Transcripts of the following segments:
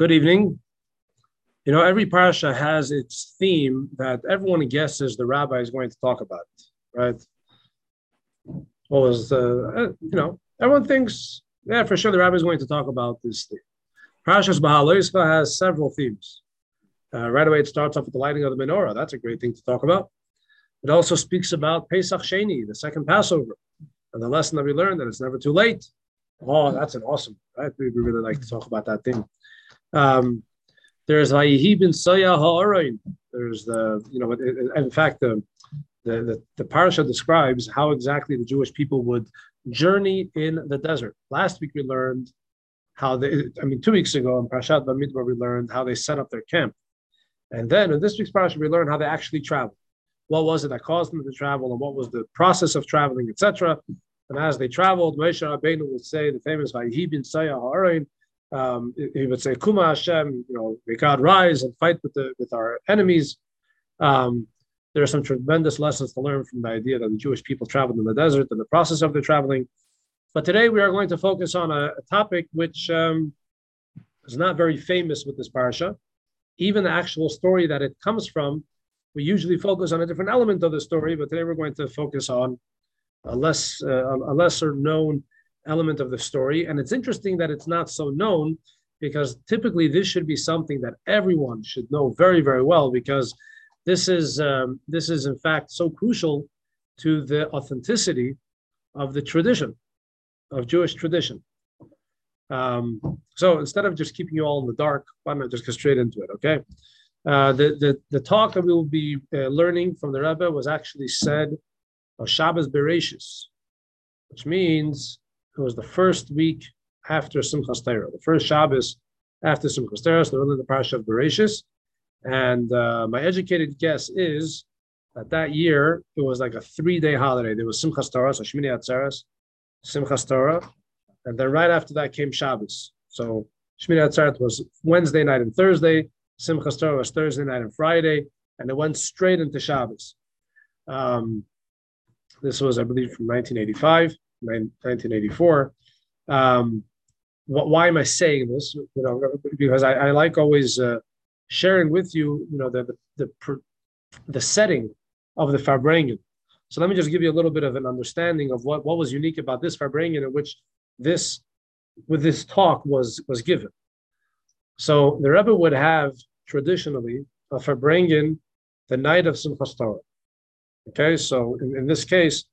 Good evening. You know, every parsha has its theme that everyone guesses the rabbi is going to talk about, right? What was the, you know, everyone thinks, yeah, for sure the rabbi is going to talk about this theme. Parshas Beha'aloscha has several themes. Uh, right away, it starts off with the lighting of the menorah. That's a great thing to talk about. It also speaks about Pesach Sheni, the second Passover, and the lesson that we learned that it's never too late. Oh, that's an awesome, right? We really like to talk about that thing. Um, there's. There's the, you know, in fact, the, the, the, the parasha describes how exactly the Jewish people would journey in the desert. Last week we learned how they, I mean, two weeks ago in Parashat Bamidbar we learned how they set up their camp. And then in this week's parasha we learned how they actually traveled. What was it that caused them to travel and what was the process of traveling, etc. And as they traveled, Moshe Rabbeinu would say the famous Vayihi bin Saya Ha'arain, um, he would say, "Kuma Hashem, you know, may God rise and fight with the with our enemies." Um, there are some tremendous lessons to learn from the idea that the Jewish people traveled in the desert and the process of their traveling. But today we are going to focus on a, a topic which um, is not very famous with this parsha. Even the actual story that it comes from, we usually focus on a different element of the story. But today we're going to focus on a less uh, a lesser known element of the story. And it's interesting that it's not so known because typically this should be something that everyone should know very, very well because this is um, this is in fact so crucial to the authenticity of the tradition of Jewish tradition. Um, so instead of just keeping you all in the dark, why not just go straight into it? Okay. Uh, the, the the talk that we will be uh, learning from the Rebbe was actually said on Shabbos Bereshis, which means it was the first week after Simchas Torah, the first Shabbos after Simchas Torah, so the Parsha of Bereshis. And uh, my educated guess is that that year it was like a three-day holiday. There was Simchas Torah, so Shmini Atzeres, Simchas Torah, and then right after that came Shabbos. So Shmini Atzeret was Wednesday night and Thursday. Simchas Torah was Thursday night and Friday, and it went straight into Shabbos. Um, this was, I believe, from 1985. 1984. Um, why am I saying this? You know, because I, I like always uh, sharing with you, you know, the the the, the setting of the Farbrengen. So let me just give you a little bit of an understanding of what, what was unique about this Farbrengen in which this with this talk was was given. So the Rebbe would have traditionally a Farbrengen the night of Simchas Torah. Okay, so in, in this case,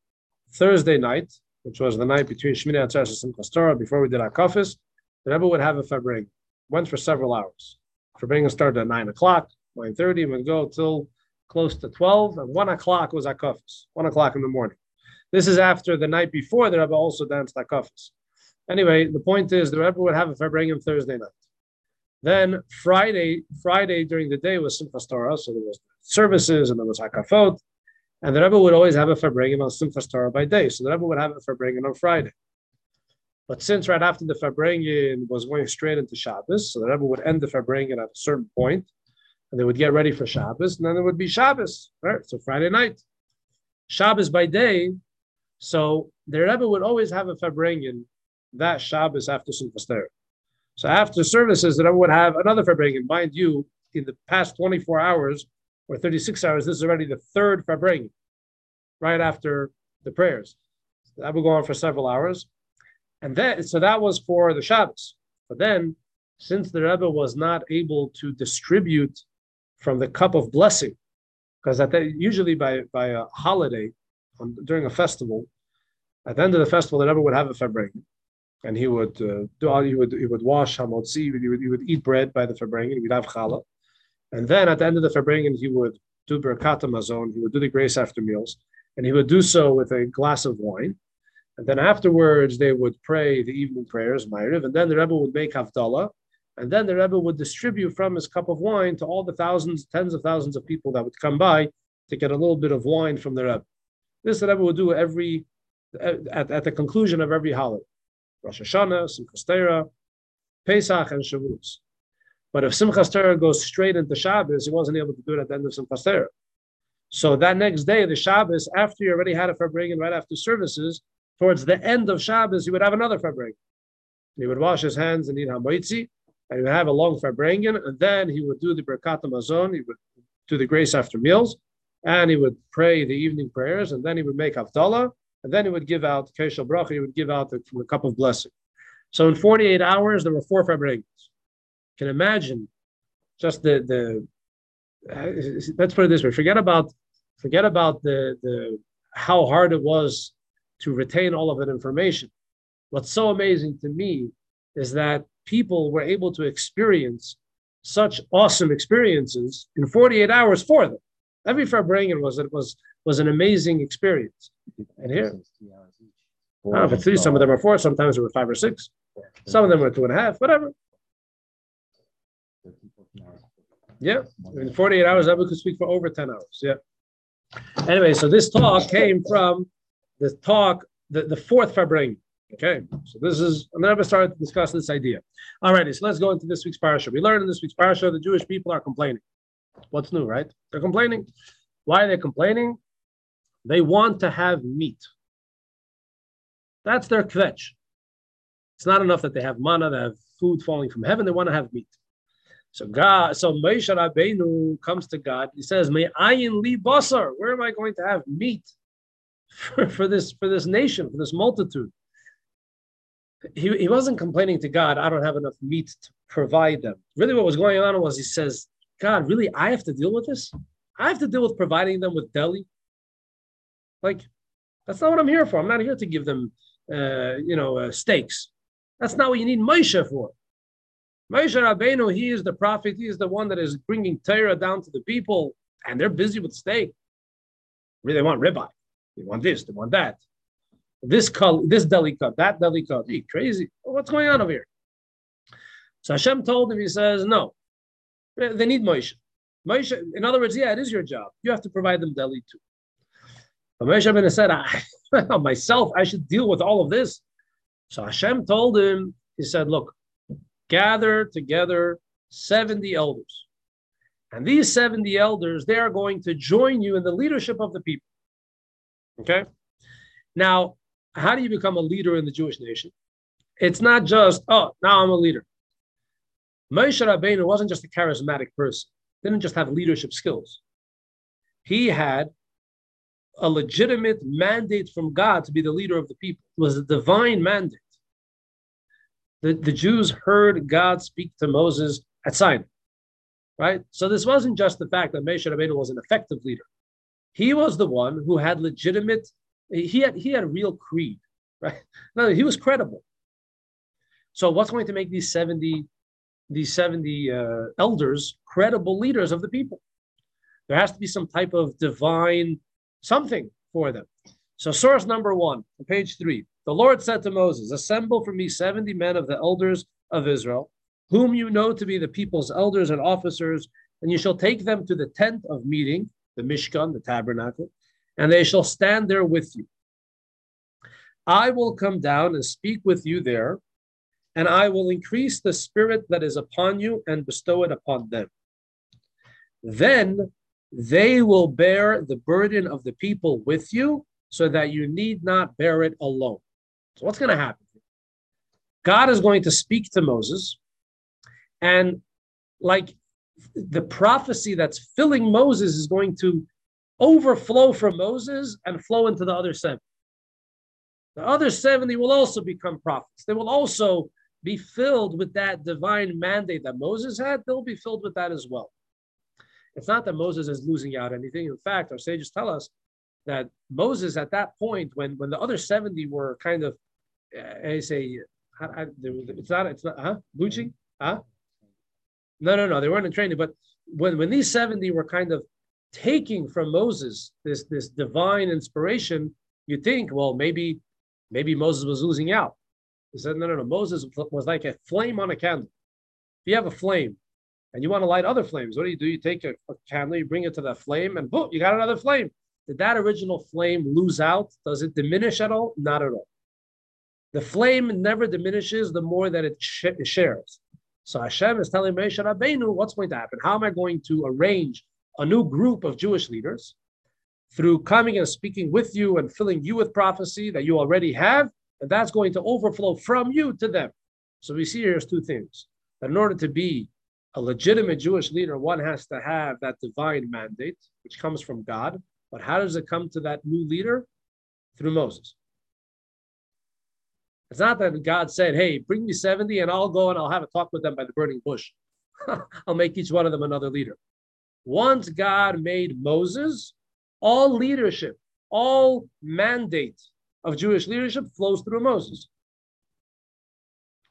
Thursday night, which was the night between Shmini Atzeres and Simchas Torah, before we did our kafis, the Rebbe would have a farbrengen. Went for several hours. Farbrengen started at 9 o'clock, 9.30, and would go till close to 12, and 1 o'clock was our Akafis, 1 o'clock in the morning. This is after the night before the Rebbe also danced Akafis. Anyway, the point is the Rebbe would have a Farbrengen Thursday night. Then Friday, Friday during the day was Simchas Torah, so there was services and there was Hakafot, and the Rebbe would always have a Farbrengen on Simchas Torah by day. So the Rebbe would have a Farbrengen on Friday. But since right after the Farbrengen was going straight into Shabbos, so the Rebbe would end the Farbrengen at a certain point, and they would get ready for Shabbos, and then it would be Shabbos, right? So Friday night. Shabbos by day, so the Rebbe would always have a Farbrengen that Shabbos after Simchas Torah. So after services, the Rebbe would have another Farbrengen. Mind you, in the past 24 hours, or 36 hours, this is already the third Farbrengen, right after the prayers. That will go on for several hours. And then, so that was for the Shabbos. But then, since the Rebbe was not able to distribute from the cup of blessing, because usually by, by a holiday, on, during a festival, at the end of the festival, the Rebbe would have a Farbrengen, and he would uh, do he would he would wash hamotzi, he would, he would eat bread by the Farbrengen, he would have challah, and then at the end of the Farbrengen, he would do Birkat Hamazon, he would do the grace after meals, and he would do so with a glass of wine. And then afterwards, they would pray the evening prayers, Ma'ariv, and then the Rebbe would make Havdalah, and then the Rebbe would distribute from his cup of wine to all the thousands, tens of thousands of people that would come by to get a little bit of wine from the Rebbe. This the Rebbe would do every at, at the conclusion of every holiday. Rosh Hashanah, Simchas Torah, Pesach, and Shavuos. But if Simchas Torah goes straight into Shabbos, he wasn't able to do it at the end of Simchas Torah. So that next day, the Shabbos, after you already had a Farbrengen right after services, towards the end of Shabbos, he would have another Farbrengen. He would wash his hands and eat Hamoitzi, and he would have a long farbrengen, and then he would do the Birkat Hamazon, he would do the grace after meals, and he would pray the evening prayers, and then he would make Havdalah, and then he would give out Kos shel Bracha, he would give out the, the, cup of blessing. So in 48 hours, there were four farbrengens. Can imagine just the the uh, let's put it this way: forget about forget about the the how hard it was to retain all of that information. What's so amazing to me is that people were able to experience such awesome experiences in 48 hours for them. Every Farbrengen was it was was an amazing experience. And here, I don't know if it's three, some of them are four, sometimes there were five or six, some of them were two and a half, whatever. Yeah, in 48 hours, I could speak for over 10 hours. Yeah. Anyway, so this talk came from the talk, the, the fourth Farbrengen. Okay, so this is, I'm never started to discuss this idea. All righty, so let's go into this week's parasha. We learned in this week's parasha the Jewish people are complaining. What's new, right? They're complaining. Why are they complaining? They want to have meat. That's their kvetch. It's not enough that they have manna, they have food falling from heaven. They want to have meat. So God, so Moshe Rabbeinu comes to God. He says, "May ayin li basar. Where am I going to have meat for, for this for this nation, for this multitude?" He, he wasn't complaining to God. I don't have enough meat to provide them. Really, what was going on was he says, "God, really, I have to deal with this. I have to deal with providing them with deli. Like, that's not what I'm here for. I'm not here to give them, uh, you know, uh, steaks. That's not what you need Moshe for. Moshe Rabbeinu, he is the prophet. He is the one that is bringing Torah down to the people, and they're busy with steak. Really, they want ribeye. They want this. They want that. This color, this deli cut, that deli cut. You crazy? What's going on over here? So Hashem told him, he says, no, they need Moshe. Moshe, in other words, yeah, it is your job. You have to provide them deli too. But Moshe Rabbeinu said, I, myself, I should deal with all of this. So Hashem told him, he said, look, gather together 70 elders. And these 70 elders, they are going to join you in the leadership of the people. Okay? Now, how do you become a leader in the Jewish nation? It's not just, oh, now I'm a leader. Moshe Rabbeinu wasn't just a charismatic person, didn't just have leadership skills. He had a legitimate mandate from God to be the leader of the people. It was a divine mandate the, the Jews heard God speak to Moses at Sinai, right? So this wasn't just the fact that Moshe Rabbeinu was an effective leader. He was the one who had legitimate, he had, he had a real creed, right? No, he was credible. So what's going to make these 70, these 70 uh, elders credible leaders of the people? There has to be some type of divine something for them. So source number one, page three, the Lord said to Moses, Assemble for me 70 men of the elders of Israel, whom you know to be the people's elders and officers, and you shall take them to the tent of meeting, the Mishkan, the tabernacle, and they shall stand there with you. I will come down and speak with you there, and I will increase the spirit that is upon you and bestow it upon them. Then they will bear the burden of the people with you, so that you need not bear it alone. So what's going to happen? God is going to speak to Moses, and like the prophecy that's filling Moses is going to overflow from Moses and flow into the other 70. The other 70 will also become prophets. They will also be filled with that divine mandate that Moses had. They'll be filled with that as well. It's not that Moses is losing out anything. In fact, our sages tell us that Moses, at that point, when, when the other 70 were kind of I say, it's not, it's not, huh? Gucci? Huh? No, no, no, they weren't in training. But when, when these 70 were kind of taking from Moses this, this divine inspiration, you think, well, maybe, maybe Moses was losing out. He said, no, no, no. Moses was like a flame on a candle. If you have a flame and you want to light other flames, what do you do? You take a, a candle, you bring it to that flame, and boom, you got another flame. Did that original flame lose out? Does it diminish at all? Not at all. The flame never diminishes the more that it sh- shares. So Hashem is telling Moshe Rabbeinu what's going to happen. How am I going to arrange a new group of Jewish leaders through coming and speaking with you and filling you with prophecy that you already have, and that's going to overflow from you to them. So we see here's two things. that in order to be a legitimate Jewish leader, one has to have that divine mandate, which comes from God. But how does it come to that new leader? Through Moses. It's not that God said, Hey, bring me 70 and I'll go and I'll have a talk with them by the burning bush. I'll make each one of them another leader. Once God made Moses, all leadership, all mandate of Jewish leadership flows through Moses.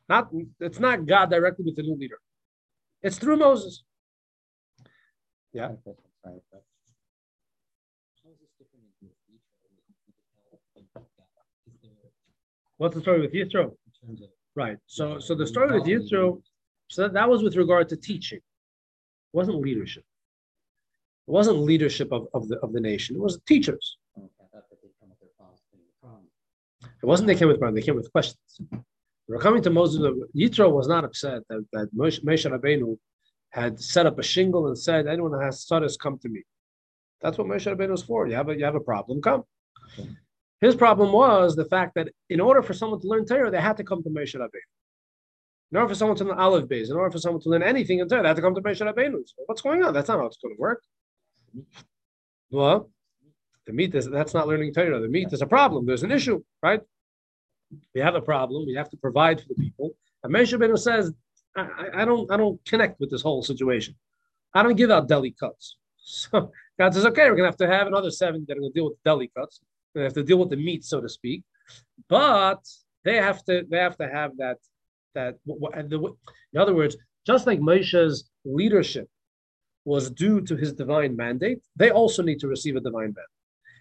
Not it's not God directly with the new leader. It's through Moses. Yeah. What's the story with Yitro? Right. So, so the story with Yitro, so that, that was with regard to teaching. It wasn't leadership. It wasn't leadership of, of the of the nation. It was teachers. It wasn't they came with problems. They came with questions. They were coming to Moses. Yitro was not upset that, that Moshe Rabbeinu had set up a shingle and said, anyone who has studies, come to me. That's what Moshe Rabbeinu was for. You have a, you have a problem, come. Okay. His problem was the fact that in order for someone to learn Torah, they had to come to Moshe Rabbeinu. In order for someone to learn Aleph Beis, in order for someone to learn anything in Torah, they had to come to Moshe Rabbeinu. So what's going on? That's not how it's going to work. Well, the meat is that's not learning Torah. The meat is a problem. There's an issue, right? We have a problem. We have to provide for the people. And Moshe Rabbeinu says, I, I, don't I don't connect with this whole situation. I don't give out deli cuts. So God says, okay, we're gonna have to have another seven that are gonna deal with deli cuts. They have to deal with the meat, so to speak. But they have to they have to have that that in other words, just like Moshe's leadership was due to his divine mandate, they also need to receive a divine mandate.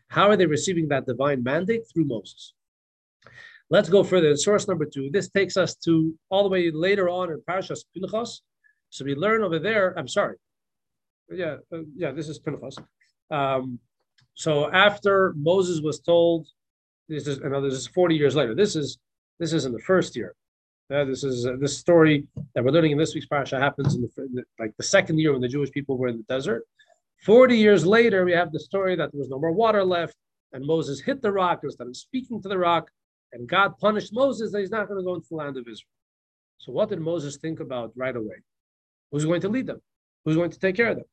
How are they receiving that divine mandate? Through Moses. Let's go further. In Source number two. This takes us to all the way later on in Parashas Pinchas. So we learn over there. I'm sorry. Yeah, uh, yeah. This is Pinchas. Um, so after Moses was told, this is another. This is 40 years later. This is this is in the first year. Uh, this is uh, this story that we're learning in this week's parasha happens in the, in the, like the second year when the Jewish people were in the desert. 40 years later, we have the story that there was no more water left, and Moses hit the rock and started speaking to the rock, and God punished Moses that he's not going to go into the land of Israel. So what did Moses think about right away? Who's going to lead them? Who's going to take care of them?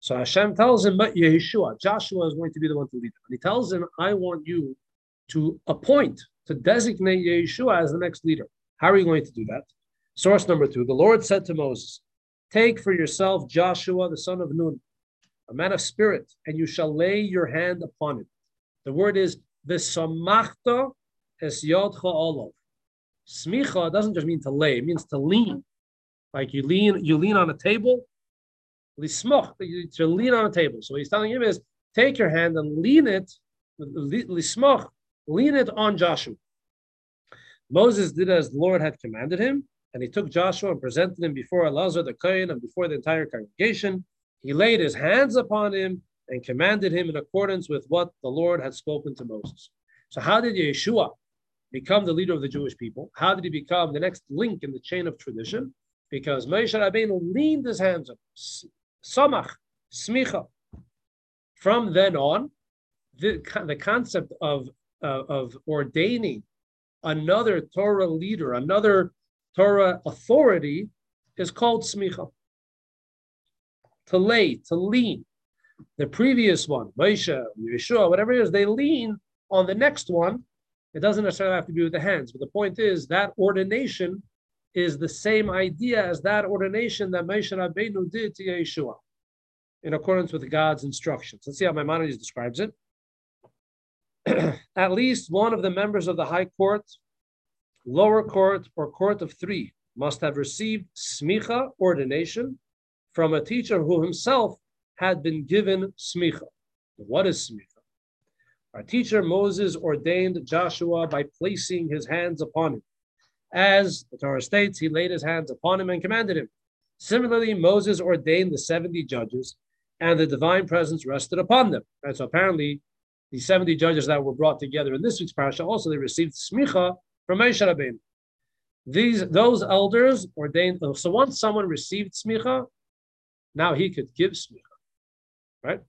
So Hashem tells him, but Yeshua, Joshua is going to be the one to lead them. And he tells him, I want you to appoint, to designate Yeshua as the next leader. How are you going to do that? Source number two, the Lord said to Moses, Take for yourself Joshua, the son of Nun, a man of spirit, and you shall lay your hand upon him. The word is v'samachta es yodcha olav. Smicha doesn't just mean to lay; it means to lean. Like you lean, you lean on a table. Lismoch, to lean on a table. So what he's telling him is, take your hand and lean it. Lismoch, lean it on Joshua. Moses did as the Lord had commanded him, and he took Joshua and presented him before Elazar the Kohen and before the entire congregation. He laid his hands upon him and commanded him in accordance with what the Lord had spoken to Moses. So, how did Yeshua become the leader of the Jewish people? How did he become the next link in the chain of tradition? Because Moshe Rabbeinu leaned his hands up, samach, smicha. From then on, the, the concept of, uh, of ordaining another Torah leader, another Torah authority, is called smicha to lay, to lean. The previous one, Moshe, Yeshua, whatever it is, they lean on the next one. It doesn't necessarily have to be with the hands, but the point is that ordination is the same idea as that ordination that Moshe Rabbeinu did to Yeshua, in accordance with God's instructions. Let's see how Maimonides describes it. At least one of the members of the high court, lower court, or court of three must have received smicha ordination from a teacher who himself had been given smicha. What is smicha? Our teacher Moses ordained Joshua by placing his hands upon him. As the Torah states, he laid his hands upon him and commanded him. Similarly, Moses ordained the 70 judges, and the divine presence rested upon them. And so apparently, the 70 judges that were brought together in this week's parasha also they received smicha from Moshe Rabbeinu. These those elders ordained. So once someone received smicha, now he could give smicha, right?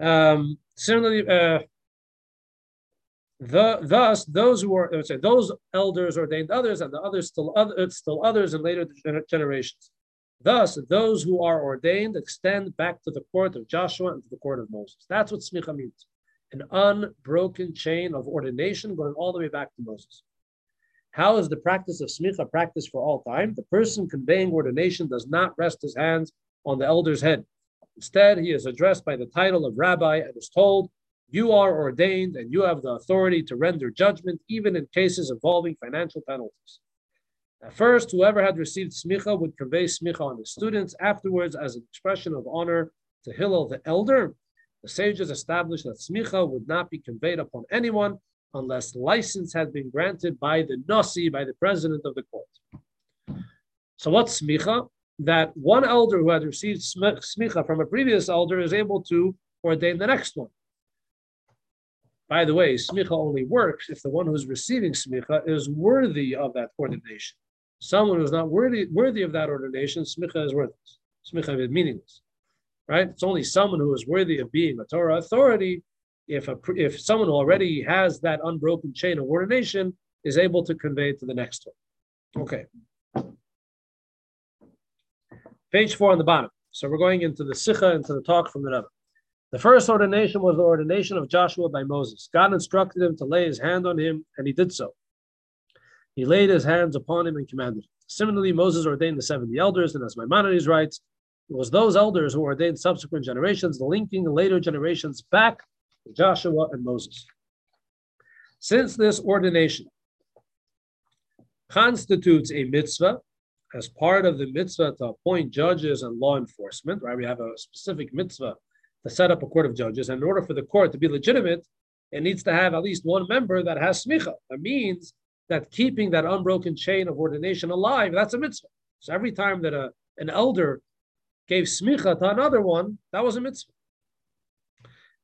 Um, similarly, uh, The, thus, those who are say, those elders ordained others, and the others still other, uh, still others in later generations. Thus, those who are ordained extend back to the court of Joshua and to the court of Moses. That's what smicha means an unbroken chain of ordination going all the way back to Moses. How is the practice of smicha practiced for all time? The person conveying ordination does not rest his hands on the elder's head. Instead, he is addressed by the title of rabbi and is told, You are ordained and you have the authority to render judgment, even in cases involving financial penalties. At first, whoever had received smicha would convey smicha on his students. Afterwards, as an expression of honor to Hillel the elder, the sages established that smicha would not be conveyed upon anyone unless license had been granted by the nasi, by the president of the court. So what's smicha? That one elder who had received smicha from a previous elder is able to ordain the next one. By the way, smicha only works if the one who's receiving smicha is worthy of that ordination. Someone who's not worthy worthy of that ordination, smicha is worthless. Smicha is meaningless, right? It's only someone who is worthy of being a Torah authority. If a if someone already has that unbroken chain of ordination is able to convey it to the next one. Okay. Page four on the bottom. So we're going into the Sikha, into the talk from the Rebbe. The first ordination was the ordination of Joshua by Moses. God instructed him to lay his hand on him, and he did so. He laid his hands upon him and commanded. Similarly, Moses ordained the 70 elders, and as Maimonides writes, it was those elders who ordained subsequent generations, linking later generations back to Joshua and Moses. Since this ordination constitutes a mitzvah, as part of the mitzvah to appoint judges and law enforcement, right? We have a specific mitzvah to set up a court of judges. And in order for the court to be legitimate, it needs to have at least one member that has smicha. That means that keeping that unbroken chain of ordination alive, that's a mitzvah. So every time that a, an elder gave smicha to another one, that was a mitzvah.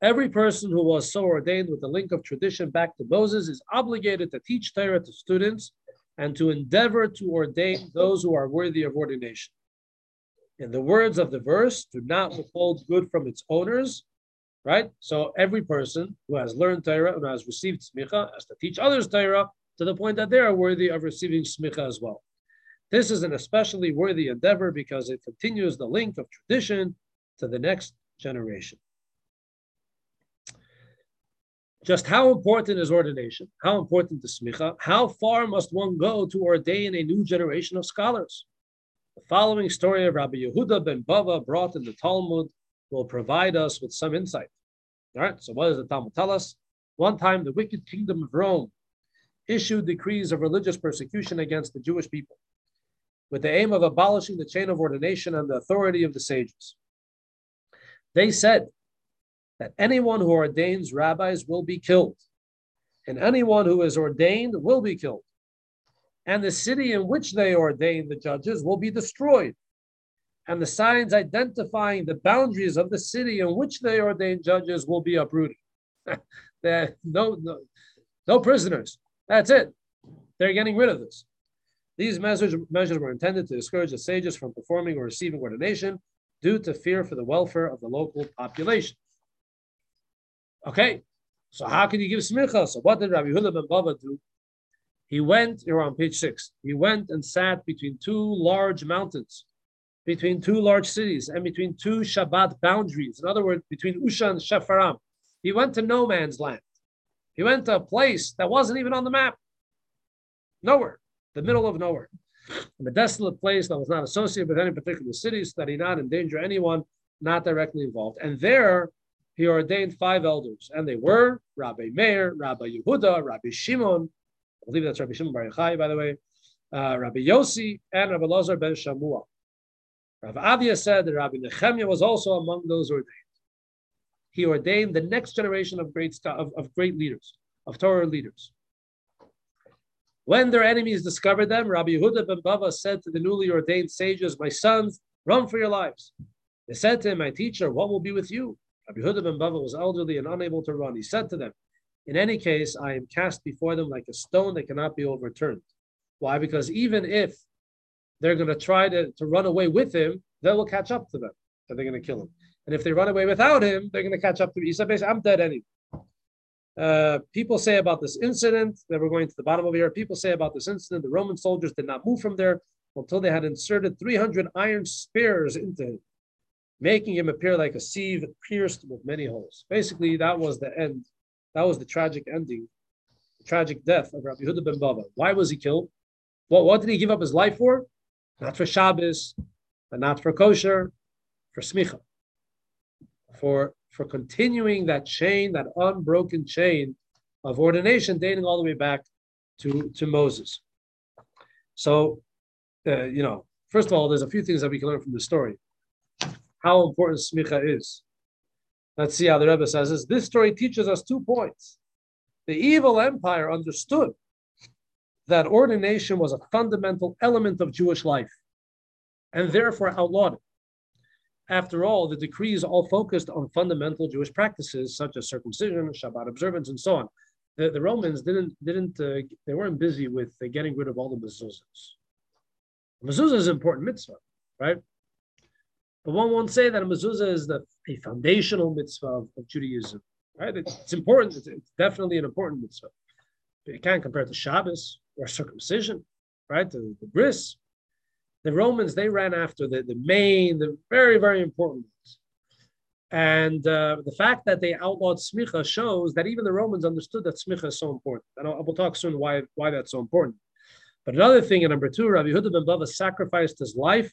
Every person who was so ordained with the link of tradition back to Moses is obligated to teach Torah to students and to endeavor to ordain those who are worthy of ordination. In the words of the verse, do not withhold good from its owners, right? So every person who has learned Torah and has received smicha has to teach others Torah to the point that they are worthy of receiving smicha as well. This is an especially worthy endeavor because it continues the link of tradition to the next generation. Just how important is ordination? How important is smicha? How far must one go to ordain a new generation of scholars? The following story of Rabbi Yehuda ben Bava brought in the Talmud will provide us with some insight. All right, so what does the Talmud tell us? One time, the wicked kingdom of Rome issued decrees of religious persecution against the Jewish people with the aim of abolishing the chain of ordination and the authority of the sages. They said that anyone who ordains rabbis will be killed, and anyone who is ordained will be killed. And the city in which they ordain the judges will be destroyed, and the signs identifying the boundaries of the city in which they ordain judges will be uprooted. no, no, no prisoners, that's it. They're getting rid of this. These measures, measures were intended to discourage the sages from performing or receiving ordination due to fear for the welfare of the local population. Okay, so how can you give smicha? So what did Rabbi Yehuda ben Bava do? He went, you're on page six, he went and sat between two large mountains, between two large cities, and between two Shabbat boundaries. In other words, between Usha and Shefaram. He went to no man's land. He went to a place that wasn't even on the map. Nowhere, the middle of nowhere. In a desolate place that was not associated with any particular city, so that he not endanger anyone not directly involved. And there he ordained five elders, and they were Rabbi Meir, Rabbi Yehuda, Rabbi Shimon, I believe that's Rabbi Shimon Bar Yochai, by the way, uh, Rabbi Yossi, and Rabbi Lazar ben Shamua. Rabbi Avia said that Rabbi Nechemia was also among those ordained he ordained the next generation of great of, of great leaders, of Torah leaders. When their enemies discovered them, Rabbi Yehuda ben Bava said to the newly ordained sages, My sons, run for your lives. They said to him, My teacher, what will be with you? Rabbi Yehuda ben Bava was elderly and unable to run. He said to them, In any case, I am cast before them like a stone that cannot be overturned. Why? Because even if they're going to try to, to run away with him, they will catch up to them and they're going to kill him. And if they run away without him, they're going to catch up to me. Basically, I'm dead anyway. Uh, people say about this incident that we're going to the bottom of here. People say about this incident the Roman soldiers did not move from there until they had inserted 300 iron spears into him, making him appear like a sieve pierced with many holes. Basically, that was the end. That was the tragic ending, the tragic death of Rabbi Yehuda ben Bava. Why was he killed? What, what did he give up his life for? Not for Shabbos, but not for kosher, for smicha, for for continuing that chain, that unbroken chain of ordination, dating all the way back to to Moses. So, uh, you know, first of all, there's a few things that we can learn from the story. How important smicha is. Let's see how the Rebbe says this. This story teaches us two points. The evil empire understood that ordination was a fundamental element of Jewish life and therefore outlawed it. After all, the decrees all focused on fundamental Jewish practices such as circumcision, Shabbat observance, and so on. The, the Romans didn't didn't uh, they weren't busy with uh, getting rid of all the mezuzahs. Mezuzah is an important mitzvah, right? But one won't say that a mezuzah is the, a foundational mitzvah of, of Judaism, right? It's important. It's, it's, definitely an important mitzvah. But you can't compare it to Shabbos or circumcision, right? The, the bris, the Romans they ran after the, the main, the very, very important ones. And uh, the fact that they outlawed smicha shows that even the Romans understood that smicha is so important. And I'll, talk soon why, why that's so important. But another thing, in number two, Rabbi Yehuda ben Bava sacrificed his life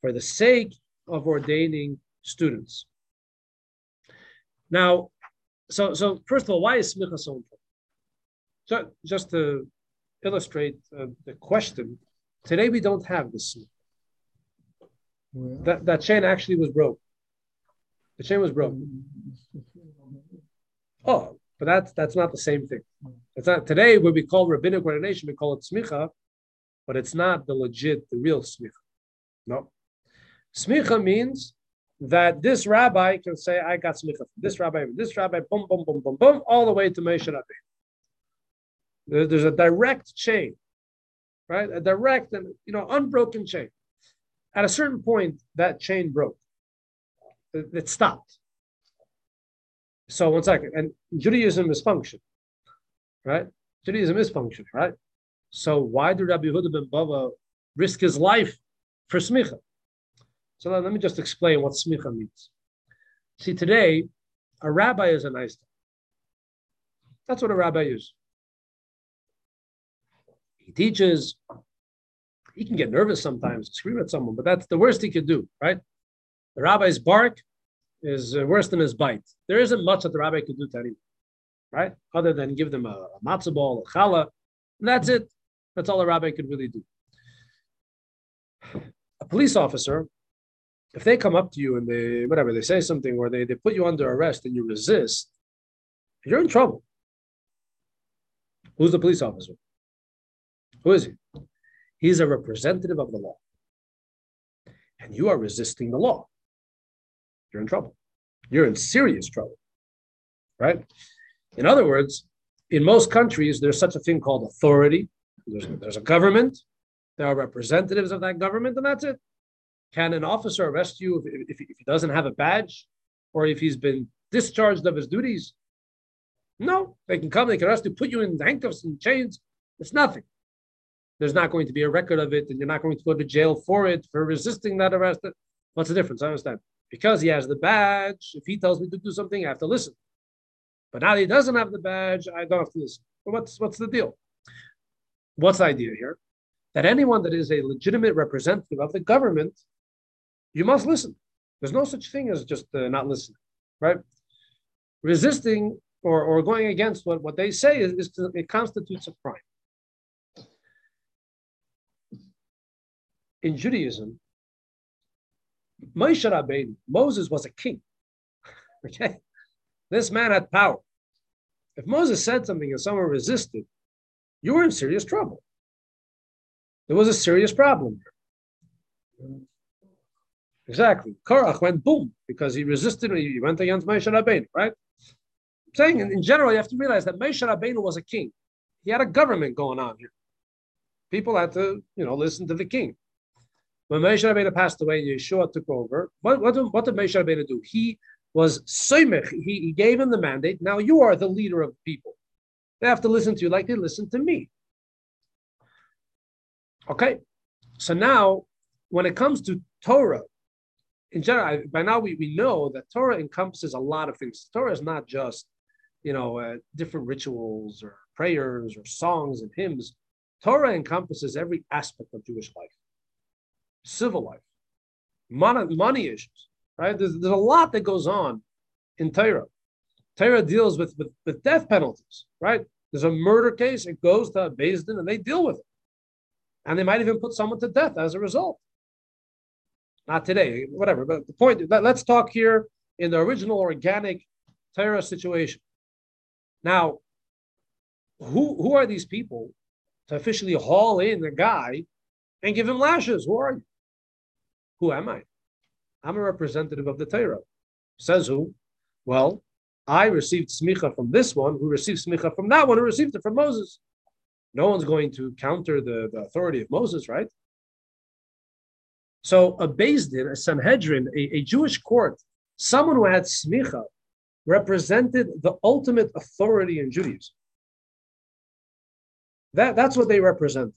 for the sake of ordaining students. Now, so so first of all, why is smicha so important? So, just to illustrate uh, the question, Today we don't have this. That, that chain actually was broke. The chain was broke. Oh, but that's that's not the same thing. It's not today what we call rabbinic ordination, we call it smicha, but it's not the legit, the real smicha. No. Smicha means that this rabbi can say, I got smicha from this rabbi, this rabbi, boom, boom, boom, boom, boom, all the way to Moshe Rabbeinu. There's a direct chain right? A direct and you know unbroken chain. At a certain point, that chain broke. It, it stopped. So one second, and Judaism is function, right? Judaism is function, right? So why did Rabbi Yehuda ben Bava risk his life for smicha? So let me just explain what smicha means. See, today, a rabbi is a nice. guy. That's what a rabbi is. He teaches. He can get nervous sometimes, scream at someone, but that's the worst he could do, right? The rabbi's bark is uh, worse than his bite. There isn't much that the rabbi could do to anyone, right? Other than give them a, a matzah ball, a challah, and that's it. That's all a rabbi could really do. A police officer, if they come up to you and they whatever they say something or they, they put you under arrest and you resist, you're in trouble. Who's the police officer? Who is he? He's a representative of the law. And you are resisting the law. You're in trouble. You're in serious trouble. Right? In other words, in most countries, there's such a thing called authority. There's, there's a government. There are representatives of that government, and that's it. Can an officer arrest you if, if, if he doesn't have a badge or if he's been discharged of his duties? No, they can come, they can arrest you, put you in handcuffs and chains. It's nothing there's not going to be a record of it, and you're not going to go to jail for it for resisting that arrest. What's the difference? I understand. Because he has the badge, if he tells me to do something, I have to listen. But now he doesn't have the badge, I don't have to listen. But what's what's the deal? What's the idea here? That anyone that is a legitimate representative of the government, you must listen. There's no such thing as just uh, not listening, right? Resisting or, or going against what, what they say is, is it constitutes a crime. in Judaism, Moshe Rabbeinu, Moses was a king. okay, this man had power. If Moses said something and someone resisted, you were in serious trouble. There was a serious problem here. Exactly. Korach went boom because he resisted. He went against Moshe Rabbeinu, right? I'm saying in, in general, you have to realize that Moshe Rabbeinu was a king. He had a government going on here. People had to, you know, listen to the king. When Moshe Rabbeinu passed away, Yeshua took over. What, what, what did Moshe Rabbeinu do? He was Soymech. He, he gave him the mandate. Now you are the leader of the people. They have to listen to you like they listen to me. Okay. So now, when it comes to Torah, in general, by now we, we know that Torah encompasses a lot of things. Torah is not just, you know, uh, different rituals or prayers or songs and hymns. Torah encompasses every aspect of Jewish life, civil life, money, money issues, right? There's, there's a lot that goes on in Torah. Torah deals with, with, with death penalties, right? There's a murder case, it goes to Din and they deal with it. And they might even put someone to death as a result. Not today, whatever. But the point, let's talk here in the original organic Torah situation. Now, who, who are these people to officially haul in a guy and give him lashes? Who are you? Who am I? I'm a representative of the Torah. Says who? Well, I received smicha from this one, who received smicha from that one, who received it from Moses. No one's going to counter the, the authority of Moses, right? So a Din, a Sanhedrin, a, a Jewish court, someone who had smicha, represented the ultimate authority in Judaism. That, that's what they represent.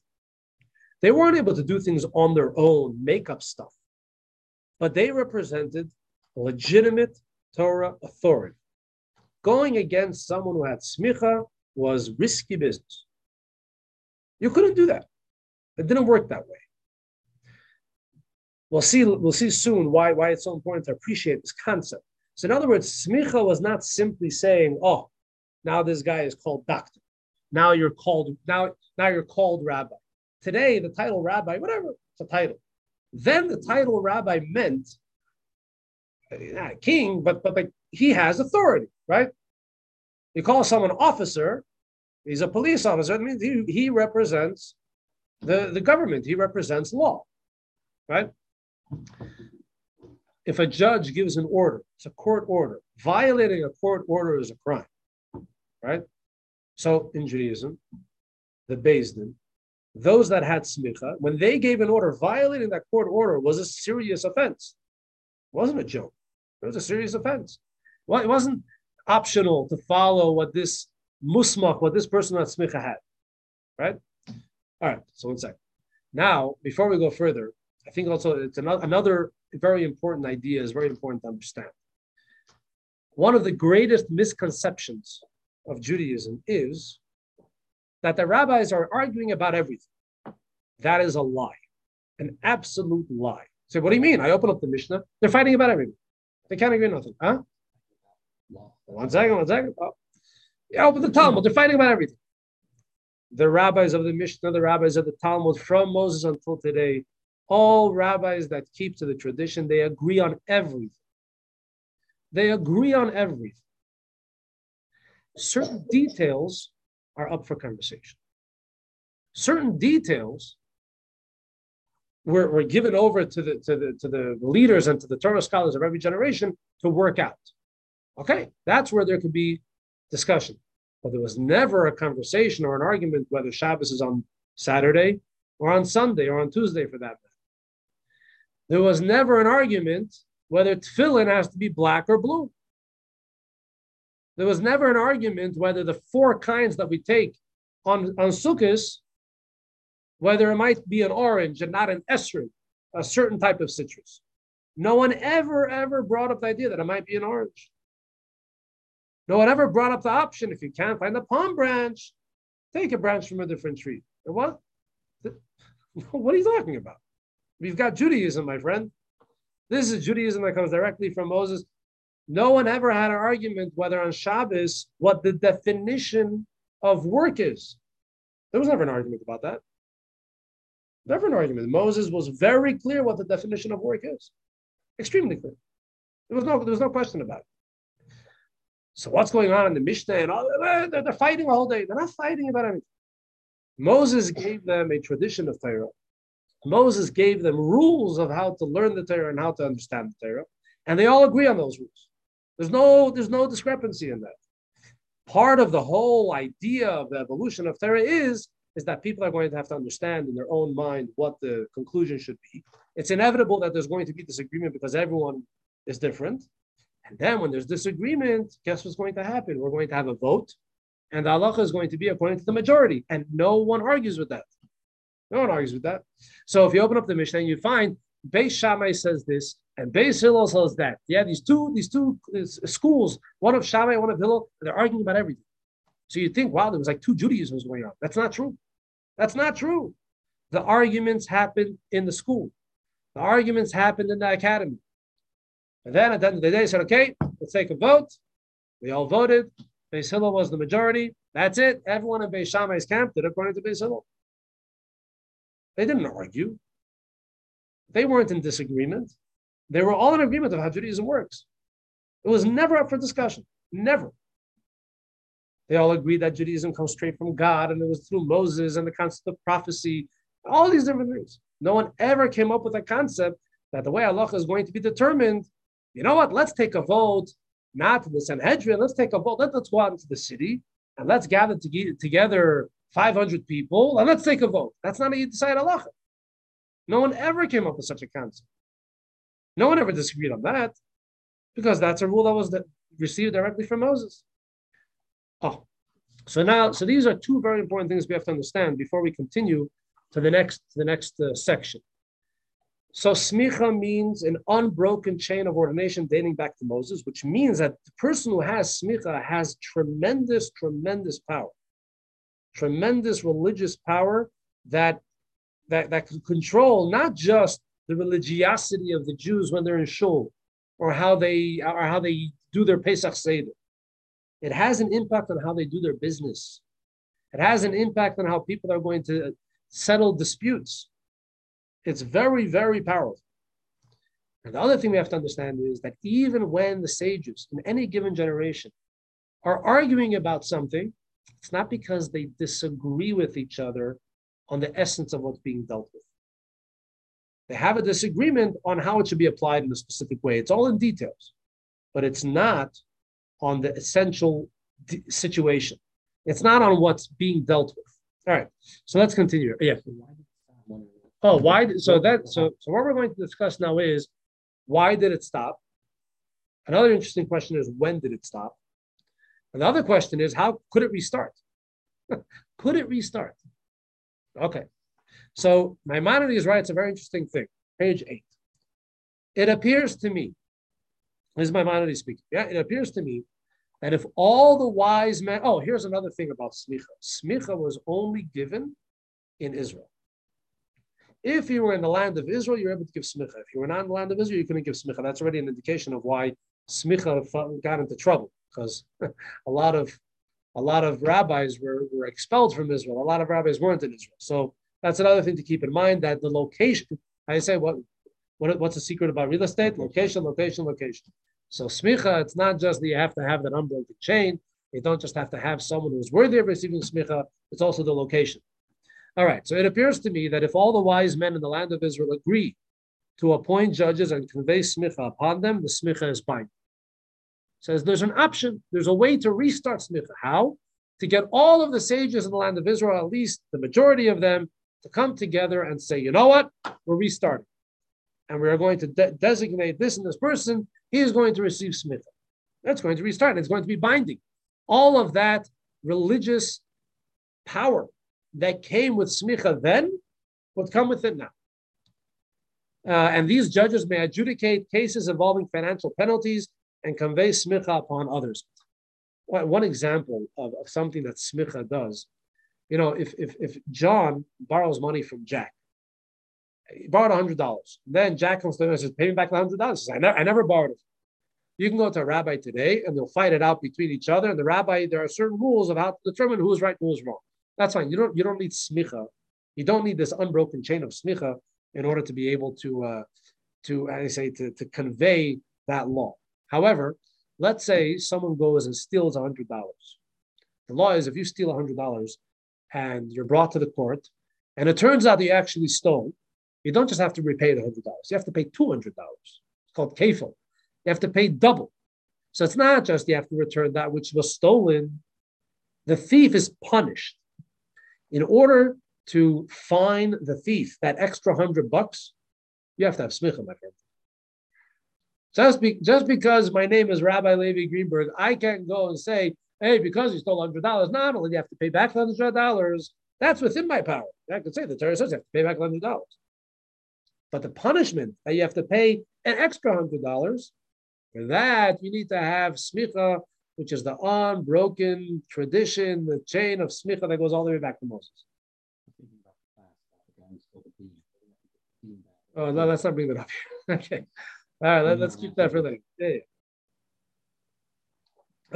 They weren't able to do things on their own, make up stuff, but they represented legitimate Torah authority. Going against someone who had smicha was risky business. You couldn't do that. It didn't work that way. We'll see. We'll see soon why why it's so important to appreciate this concept. So, in other words, smicha was not simply saying, "Oh, now this guy is called doctor. Now you're called now now you're called rabbi." Today, the title rabbi, whatever, it's a title. Then the title rabbi meant not a king, but but like he has authority, right? You call someone officer, he's a police officer. It means he, he represents the, the government, he represents law, right? If a judge gives an order, it's a court order. Violating a court order is a crime, right? So in Judaism, the Din, those that had smicha, when they gave an order, violating that court order was a serious offense. It wasn't a joke. It was a serious offense. Well, it wasn't optional to follow what this musmach, what this person at smicha had, right? All right. So one second. Now, before we go further, I think also it's another, another very important idea is very important to understand. One of the greatest misconceptions of Judaism is that the rabbis are arguing about everything. That is a lie, an absolute lie. So, what do you mean? I open up the Mishnah, they're fighting about everything. They can't agree on nothing. Huh? One second, one second. Oh. Yeah, open the Talmud. They're fighting about everything. The rabbis of the Mishnah, the rabbis of the Talmud, from Moses until today, all rabbis that keep to the tradition, they agree on everything. They agree on everything. Certain details are up for conversation. Certain details were, were given over to the, to, the, to the leaders and to the Torah scholars of every generation to work out. Okay, that's where there could be discussion. But there was never a conversation or an argument whether Shabbos is on Saturday or on Sunday or on Tuesday for that matter. There was never an argument whether tefillin has to be black or blue. There was never an argument whether the four kinds that we take on, on Sukkot, whether it might be an orange and not an esrog, a certain type of citrus. No one ever, ever brought up the idea that it might be an orange. No one ever brought up the option if you can't find a palm branch, take a branch from a different tree. What? What are you talking about? We've got Judaism, my friend. This is Judaism that comes directly from Moses. No one ever had an argument whether on Shabbos what the definition of work is. There was never an argument about that. Never an argument. Moses was very clear what the definition of work is. Extremely clear. There was no, there was no question about it. So what's going on in the Mishnah and all they're, they're fighting all day. They're not fighting about anything. Moses gave them a tradition of Torah. Moses gave them rules of how to learn the Torah and how to understand the Torah, and they all agree on those rules. There's no there's no discrepancy in that. Part of the whole idea of the evolution of Torah is is that people are going to have to understand in their own mind what the conclusion should be. It's inevitable that there's going to be disagreement because everyone is different. And then when there's disagreement, guess what's going to happen? We're going to have a vote, and the halacha is going to be according to the majority, and no one argues with that. No one argues with that. So if you open up the Mishnah you find Beis Shammai says this, and Beis Hillel says that. Yeah, these two these two uh, schools, one of Shammai, one of Hillel, they're arguing about everything. So you think, wow, there was like two Judaisms going on. That's not true. That's not true. The arguments happened in the school. The arguments happened in the academy. And then at the end of the day, said, okay, let's take a vote. We all voted. Beis Hillel was the majority. That's it. Everyone in Beis Shammai's camp did according to Beis Hillel. They didn't argue. They weren't in disagreement. They were all in agreement of how Judaism works. It was never up for discussion. Never. They all agreed that Judaism comes straight from God and it was through Moses and the concept of prophecy, all these different things. No one ever came up with a concept that the way halacha is going to be determined, you know what, let's take a vote, not the Sanhedrin, let's take a vote, Let, us go out into the city and let's gather to together 500 people and let's take a vote. That's not decide halacha. No one ever came up with such a concept. No one ever disagreed on that because that's a rule that was received directly from Moses. Oh, so now, so these are two very important things we have to understand before we continue to the next, to the next uh, section. So smicha means an unbroken chain of ordination dating back to Moses, which means that the person who has smicha has tremendous, tremendous power, tremendous religious power that that, that can control not just the religiosity of the Jews when they're in shul, or how they or how they do their Pesach Seder. It has an impact on how they do their business. It has an impact on how people are going to settle disputes. It's very, very powerful. And the other thing we have to understand is that even when the sages in any given generation are arguing about something, it's not because they disagree with each other on the essence of what's being dealt with. They have a disagreement on how it should be applied in a specific way. It's all in details, but it's not on the essential d- situation. It's not on what's being dealt with. All right, so let's continue. Yeah. Oh, why? So that so so what we're going to discuss now is why did it stop? Another interesting question is when did it stop? Another question is how could it restart? could it restart? Okay, so Maimonides writes a very interesting thing. Page eight. It appears to me this is Maimonides speaking. Yeah, it appears to me that if all the wise men, oh, here's another thing about smicha. Smicha was only given in Israel. If you were in the land of Israel, you're able to give smicha. If you were not in the land of Israel, you couldn't give smicha. That's already an indication of why smicha got into trouble because a lot of a lot of rabbis were, were expelled from Israel. A lot of rabbis weren't in Israel. So that's another thing to keep in mind that the location. I say what what, what's the secret about real estate? Location, location, location. So smicha, it's not just that you have to have that unbroken chain. You don't just have to have someone who's worthy of receiving smicha. It's also the location. All right. So it appears to me that if all the wise men in the land of Israel agree to appoint judges and convey smicha upon them, the smicha is binding. Says there's an option. There's a way to restart smicha. How? To get all of the sages in the land of Israel, at least the majority of them, to come together and say, you know what, we're restarting and we are going to de- designate this and this person, he is going to receive smicha. That's going to restart. It's going to be binding. All of that religious power that came with smicha then would come with it now. Uh, and these judges may adjudicate cases involving financial penalties and convey smicha upon others. One example of, of something that smicha does, you know, if, if, if John borrows money from Jack, he borrowed hundred dollars. Then Jack comes to him and says, "Pay me back the hundred dollars." I never, I never borrowed it. You can go to a rabbi today, and they'll fight it out between each other. And the rabbi, there are certain rules of how to determine who's right and who's wrong. That's fine. You don't, you don't need smicha. You don't need this unbroken chain of smicha in order to be able to, uh, to, I say, to, to convey that law. However, let's say someone goes and steals hundred dollars. The law is if you steal hundred dollars and you're brought to the court, and it turns out you actually stole, you don't just have to repay the hundred dollars. You have to pay two hundred dollars. It's called kafel. You have to pay double. So it's not just you have to return that which was stolen. The thief is punished. In order to fine the thief that extra hundred bucks, you have to have smicha, my friend. Just, be, just because my name is Rabbi Levi Greenberg, I can't go and say, hey, because you stole $100, not only do you have to pay back $100, that's within my power. I could say the Torah says you have to pay back $100. But the punishment that you have to pay an extra $100, for that you need to have smicha, which is the unbroken tradition, the chain of smicha that goes all the way back to Moses. Oh, no, let's not bring that up here. okay. All right, let, us keep that for later. Yeah, yeah.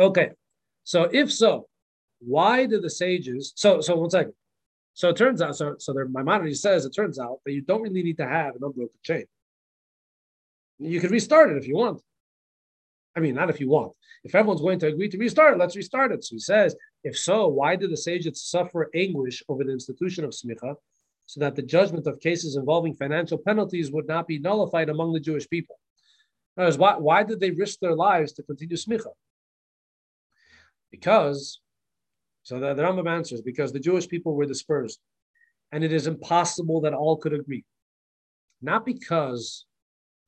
Okay. So if so, why do the sages? So so one second. So it turns out, so so there, Maimonides says it turns out that you don't really need to have an unbroken chain. You can restart it if you want. I mean, not if you want. If everyone's going to agree to restart it, let's restart it. So he says, if so, why did the sages suffer anguish over the institution of smicha, so that the judgment of cases involving financial penalties would not be nullified among the Jewish people? Words, why, why did they risk their lives to continue smicha? Because, so the, the Rambam answers, because the Jewish people were dispersed, and it is impossible that all could agree. Not because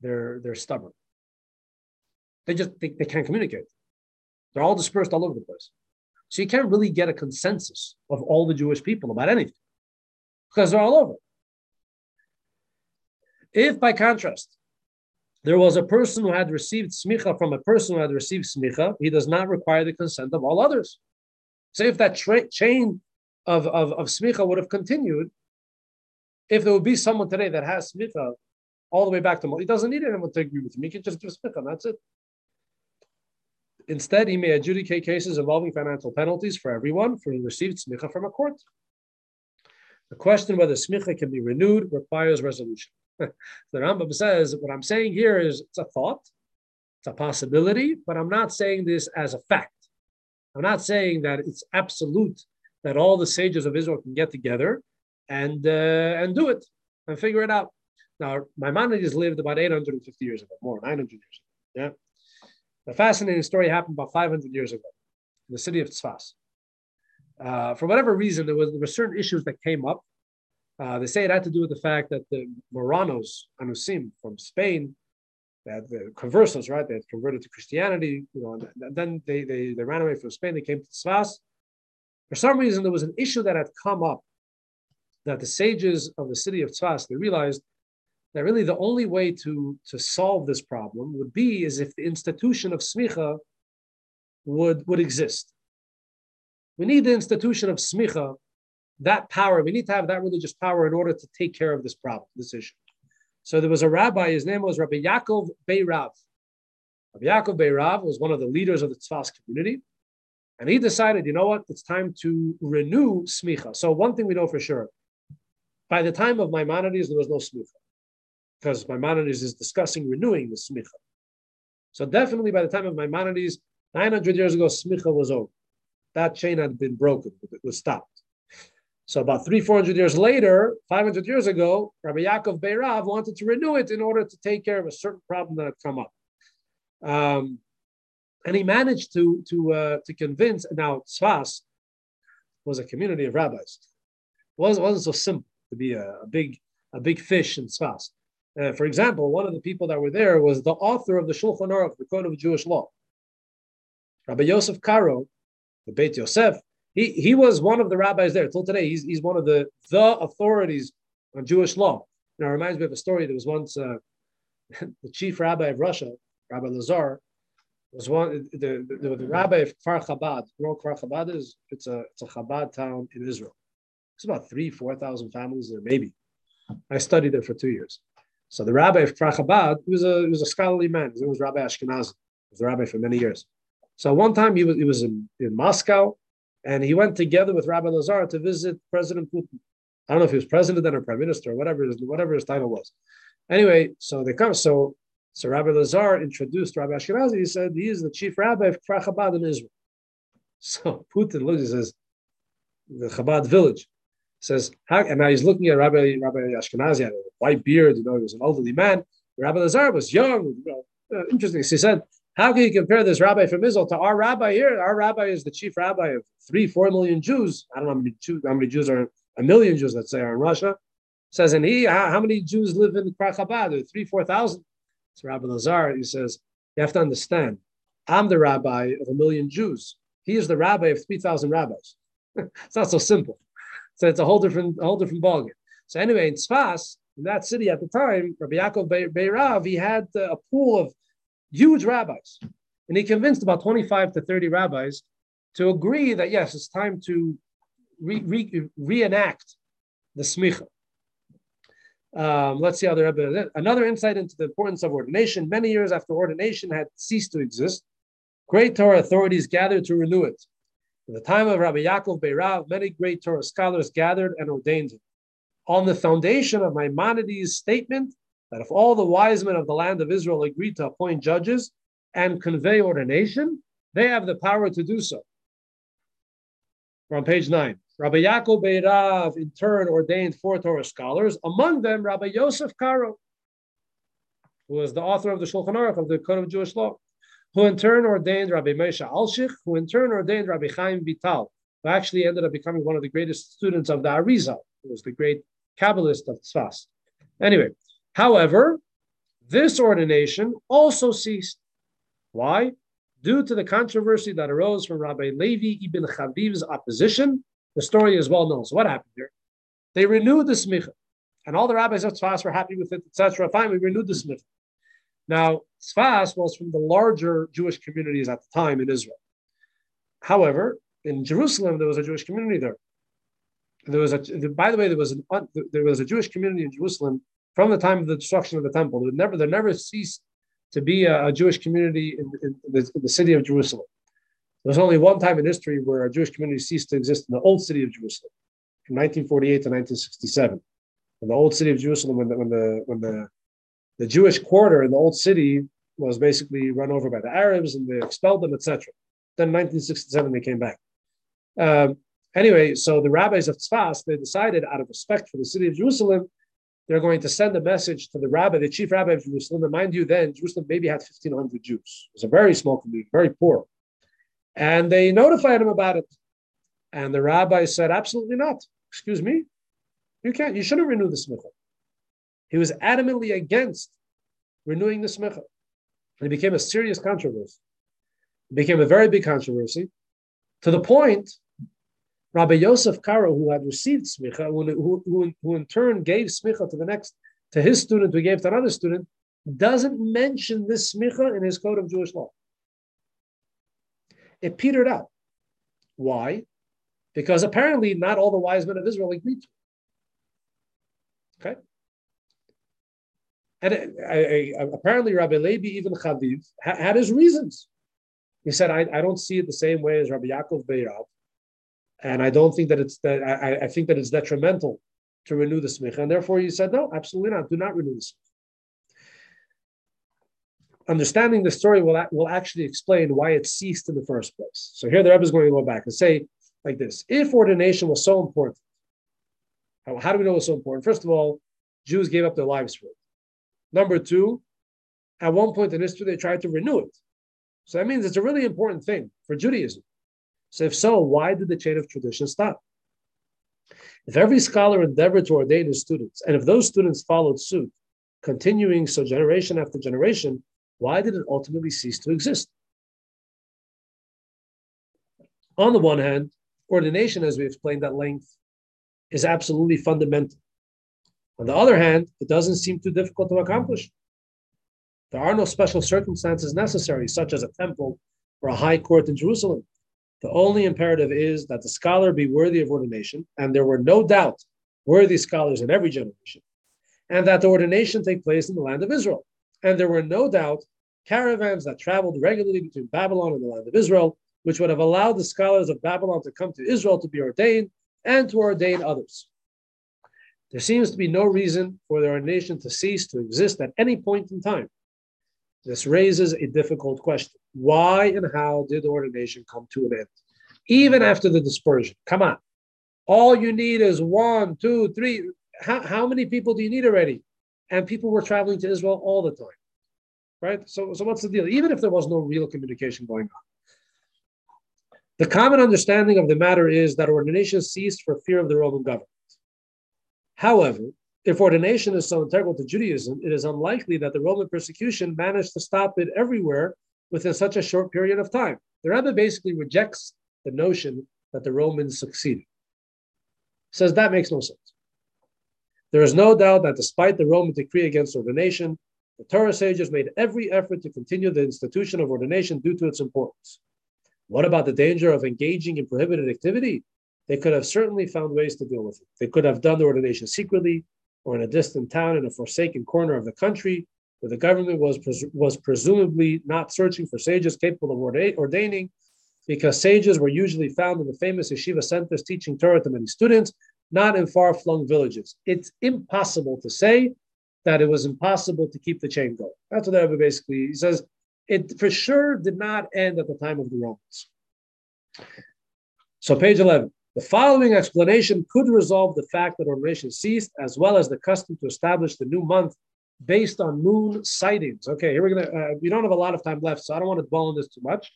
they're they're stubborn. They just they, they can't communicate. They're all dispersed all over the place. So you can't really get a consensus of all the Jewish people about anything because they're all over. If by contrast, there was a person who had received smicha from a person who had received smicha, he does not require the consent of all others. So if that tra- chain of, of, of smicha would have continued, if there would be someone today that has smicha all the way back to he doesn't need anyone to agree with him. He can just give smicha, that's it. Instead, he may adjudicate cases involving financial penalties for everyone for he received smicha from a court. The question whether smicha can be renewed requires resolution. the Rambam says, what I'm saying here is it's a thought, it's a possibility, but I'm not saying this as a fact. I'm not saying that it's absolute that all the sages of Israel can get together and uh, and do it and figure it out. Now, Maimonides lived about 850 years ago, more 900 years ago. Yeah, a fascinating story happened about 500 years ago in the city of Tzfas. Uh, for whatever reason, there was there were certain issues that came up uh, they say it had to do with the fact that the Marranos, Anusim from Spain, that the conversos, right? They had converted to Christianity, you know, and then they, they, they ran away from Spain, they came to Tzfas. For some reason, there was an issue that had come up that the sages of the city of Tzfas, they realized that really the only way to, to solve this problem would be is if the institution of smicha would, would exist. We need the institution of smicha that power, we need to have that religious power in order to take care of this problem, this issue. So there was a rabbi, his name was Rabbi Yaakov Beirav. Rabbi Yaakov Beirav was one of the leaders of the Tzfas community. And he decided, you know what, it's time to renew smicha. So one thing we know for sure, by the time of Maimonides, there was no smicha. Because Maimonides is discussing renewing the smicha. So definitely by the time of Maimonides, 900 years ago, smicha was over. That chain had been broken, it was stopped. So about three, four hundred years later, 500 years ago, Rabbi Yaakov Beirav wanted to renew it in order to take care of a certain problem that had come up. Um, and he managed to, to, uh, to convince, now Tzfas was a community of rabbis. It wasn't, wasn't so simple to be a, a big, a big fish in Tzfas. Uh, for example, one of the people that were there was the author of the Shulchan Aruch, the Code of Jewish Law. Rabbi Yosef Karo, the Beit Yosef, he, he was one of the rabbis there. Till today, he's, he's one of the, the authorities on Jewish law. Now, it reminds me of a story. There was once uh, the chief rabbi of Russia, Rabbi Lazar, was one the, the, the rabbi of Kfar Chabad. You know Kfar Chabad is? It's a it's a Chabad town in Israel. It's about three, four thousand families there, maybe. I studied there for two years. So the rabbi of Kfar Chabad, he was a he was a scholarly man. His name was Rabbi Ashkenazi. He was the rabbi for many years. So one time he was he was in, in Moscow and he went together with Rabbi Lazar to visit President Putin. I don't know if he was president then or prime minister or whatever his, whatever his title was. Anyway, so they come. So so Rabbi Lazar introduced Rabbi Ashkenazi. He said he is the chief rabbi of Chabad in Israel. So Putin looks. He says the Chabad village says, and now he's looking at Rabbi Rabbi Ashkenazi had a white beard. You know, he was an elderly man. Rabbi Lazar was young. You know, uh, interesting. So he said, how can you compare this rabbi from Israel to our rabbi here? Our rabbi is the chief rabbi of three, four million Jews. I don't know how many Jews, how many Jews are a million Jews, let's say, are in Russia. Says, and he, how, how many Jews live in Kfar Chabad? Three, four thousand. So Rabbi Lazar, he says, you have to understand, I'm the rabbi of a million Jews. He is the rabbi of 3,000 rabbis. it's not so simple. So it's a whole different, a whole different ballgame. So anyway, in Tzfas, in that city at the time, Rabbi Yaakov Beirav, he had uh, a pool of huge rabbis. And he convinced about 25 to 30 rabbis to agree that yes, it's time to re, re, reenact the smicha. Um, let's see how the Rebbe. Another insight into the importance of ordination. Many years after ordination had ceased to exist, great Torah authorities gathered to renew it. In the time of Rabbi Yaakov Beirav, many great Torah scholars gathered and ordained it. On the foundation of Maimonides' statement that if all the wise men of the land of Israel agree to appoint judges and convey ordination, they have the power to do so. We're on page nine. Rabbi Yaakov Beirav in turn ordained four Torah scholars, among them Rabbi Yosef Karo, who was the author of the Shulchan Aruch of the Code of Jewish Law, who in turn ordained Rabbi Moshe Alshich, who in turn ordained Rabbi Chaim Vital, who actually ended up becoming one of the greatest students of the Arizal, who was the great Kabbalist of Tzfas. Anyway, however, this ordination also ceased. Why? Due to the controversy that arose from Rabbi Levi ibn Chaviv's opposition the story is well known. So what happened here? They renewed the smicha, and all the rabbis of Tzfas were happy with it, etc. Fine, we renewed the smicha. Now, Tzfas was from the larger Jewish communities at the time in Israel. However, in Jerusalem, there was a Jewish community there. There was a, by the way, there was an, there was a Jewish community in Jerusalem from the time of the destruction of the temple. There never, there never ceased to be a, a Jewish community in, in, the, in the city of Jerusalem. There's only one time in history where a Jewish community ceased to exist in the old city of Jerusalem, from 1948 to 1967. In the old city of Jerusalem, when the, when the, when the, the Jewish quarter in the old city was basically run over by the Arabs and they expelled them, etc. Then 1967, they came back. Um, anyway, so the rabbis of Tzfas, they decided out of respect for the city of Jerusalem, they're going to send a message to the rabbi, the chief rabbi of Jerusalem. And mind you, then Jerusalem maybe had 1,500 Jews. It was a very small community, very poor. And they notified him about it. And the rabbi said, absolutely not. Excuse me? You can't, you shouldn't renew the smicha. He was adamantly against renewing the smicha. And it became a serious controversy. It became a very big controversy to the point Rabbi Yosef Karo, who had received smicha, who, who, who in turn gave smicha to the next, to his student, who gave to another student, doesn't mention this smicha in his code of Jewish law it petered out. Why? Because apparently not all the wise men of Israel agreed to it. Okay? And I, I, apparently Rabbi Levi ibn Chaviv had his reasons. He said, I, I don't see it the same way as Rabbi Yaakov Beirav. And I don't think that it's that I, I think that it's detrimental to renew the smicha. And therefore he said, no, absolutely not. Do not renew the smicha understanding the story will, will actually explain why it ceased in the first place. So here the Rebbe is going to go back and say like this: If ordination was so important, how, how do we know it's so important? First of all, Jews gave up their lives for it. Number two, at one point in history they tried to renew it. So that means it's a really important thing for Judaism. So if so, why did the chain of tradition stop? If every scholar endeavored to ordain his students, and if those students followed suit, continuing so generation after generation, why did it ultimately cease to exist? On the one hand, ordination, as we explained at length, is absolutely fundamental. On the other hand, it doesn't seem too difficult to accomplish. There are no special circumstances necessary, such as a temple or a high court in Jerusalem. The only imperative is that the scholar be worthy of ordination, and there were no doubt worthy scholars in every generation, and that the ordination take place in the land of Israel and there were no doubt caravans that traveled regularly between Babylon and the land of Israel, which would have allowed the scholars of Babylon to come to Israel to be ordained and to ordain others. There seems to be no reason for the ordination to cease to exist at any point in time. This raises a difficult question. Why and how did ordination come to an end? Even mm-hmm. after the dispersion. Come on. All you need is one, two, three. How, how many people do you need already? and people were traveling to Israel all the time, right? So, so what's the deal? Even if there was no real communication going on, the common understanding of the matter is that ordination ceased for fear of the Roman government. However, If ordination is so integral to Judaism, it is unlikely that the Roman persecution managed to stop it everywhere within such a short period of time. The Rebbe basically rejects the notion that the Romans succeeded. Says that makes no sense. There is no doubt that despite the Roman decree against ordination, the Torah sages made every effort to continue the institution of ordination due to its importance. What about the danger of engaging in prohibited activity? They could have certainly found ways to deal with it. They could have done the ordination secretly or in a distant town in a forsaken corner of the country where the government was, pres- was presumably not searching for sages capable of orda- ordaining because sages were usually found in the famous yeshiva centers teaching Torah to many students, not in far flung villages. It's impossible to say that it was impossible to keep the chain going. That's what the Rebbe basically he says. It for sure did not end at the time of the Romans. So, page 11. The following explanation could resolve the fact that ordination ceased, as well as the custom to establish the new month based on moon sightings. Okay, here we're gonna. Uh, we don't have a lot of time left, so I don't want to dwell on this too much.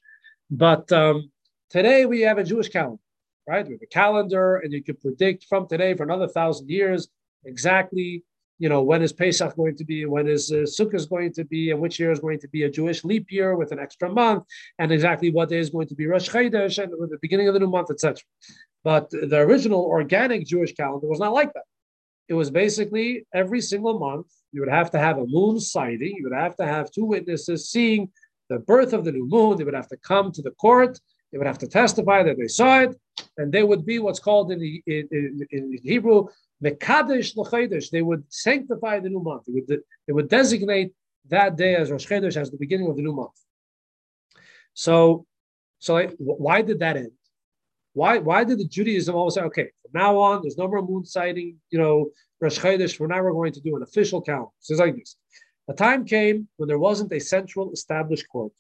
But um, today we have a Jewish calendar, right? We have a calendar, and you can predict from today for another thousand years exactly you know, when is Pesach going to be, when is uh, Sukkot going to be, and which year is going to be a Jewish leap year with an extra month, and exactly what day is going to be Rosh Chodesh and the beginning of the new month, etc. But the original organic Jewish calendar was not like that. It was basically every single month you would have to have a moon sighting. You would have to have two witnesses seeing the birth of the new moon. They would have to come to the court. They would have to testify that they saw it, and they would be what's called in, the, in, in, in Hebrew Mekadesh l'chodesh. They would sanctify the new month. They would, they would designate that day as Rosh Chodesh as the beginning of the new month. So, so why did that end? Why, why did the Judaism always say, okay, from now on, there's no more moon sighting, you know, Rosh Chodesh, for now we're going to do an official count. It's like this. A time came when there wasn't a central established court.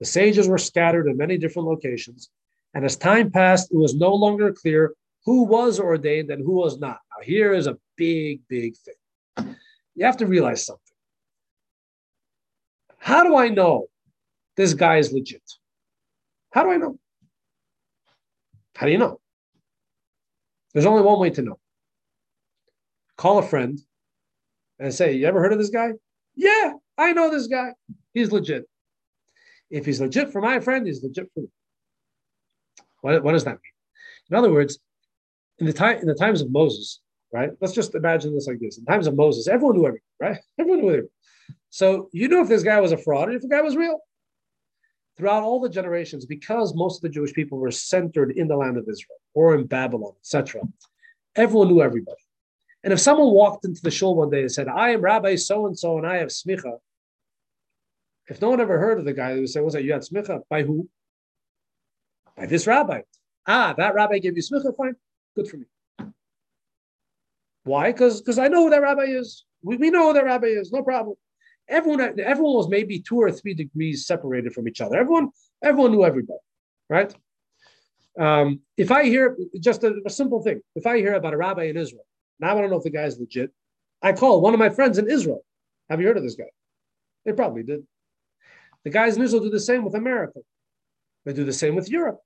The sages were scattered in many different locations. And as time passed, it was no longer clear who was ordained and who was not. Now, here is a big, big thing. You have to realize something. How do I know this guy is legit? How do I know? How do you know? There's only one way to know. Call a friend and say, You ever heard of this guy? Yeah, I know this guy. He's legit. If he's legit for my friend, he's legit for me. What, what does that mean? In other words, in the time in the times of Moses, right? Let's just imagine this like this. In times of Moses, everyone knew everything, right? Everyone knew everything. So you knew if this guy was a fraud and if the guy was real. Throughout all the generations, because most of the Jewish people were centered in the land of Israel or in Babylon, etc., everyone knew everybody. And if someone walked into the shul one day and said, I am Rabbi so and so and I have smicha, if no one ever heard of the guy, they would say, What's that? You had smicha? By who? By this rabbi. Ah, that rabbi gave you smicha? Fine. Good for me. Why? Because I know who that rabbi is. We, we know who that rabbi is. No problem. Everyone everyone was maybe two or three degrees separated from each other. Everyone everyone knew everybody, right? Um, if I hear just a, a, simple thing, if I hear about a rabbi in Israel, now I don't know if the guy's legit. I call one of my friends in Israel. Have you heard of this guy? They probably did. The guys in Israel do the same with America. They do the same with Europe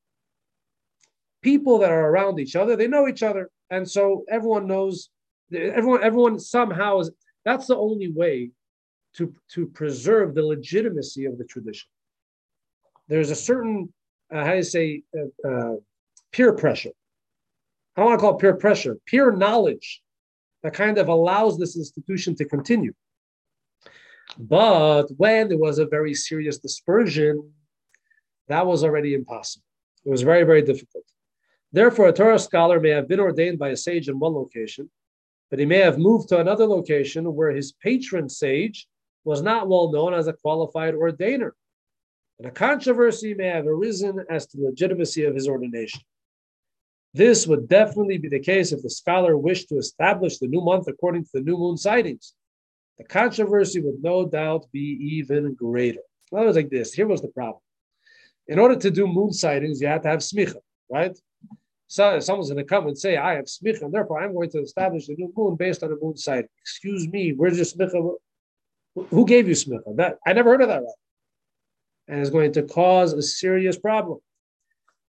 people that are around each other, they know each other. And so everyone knows, everyone, everyone somehow is, that's the only way to, to preserve the legitimacy of the tradition. There's a certain, uh, how do you say, uh, uh, peer pressure. I don't want to call it peer pressure, peer knowledge that kind of allows this institution to continue. But when there was a very serious dispersion, that was already impossible. It was very, very difficult. Therefore, a Torah scholar may have been ordained by a sage in one location, but he may have moved to another location where his patron sage was not well known as a qualified ordainer. And a controversy may have arisen as to the legitimacy of his ordination. This would definitely be the case if the scholar wished to establish the new month according to the new moon sightings. The controversy would no doubt be even greater. Well, it was like this. Here was the problem. In order to do moon sightings, you had to have smicha, right? So someone's going to come and say, I have smicha, and therefore I'm going to establish the new moon based on a moon sighting. Excuse me, where's your smicha? Who gave you smicha? That I never heard of that. Right? And it's going to cause a serious problem.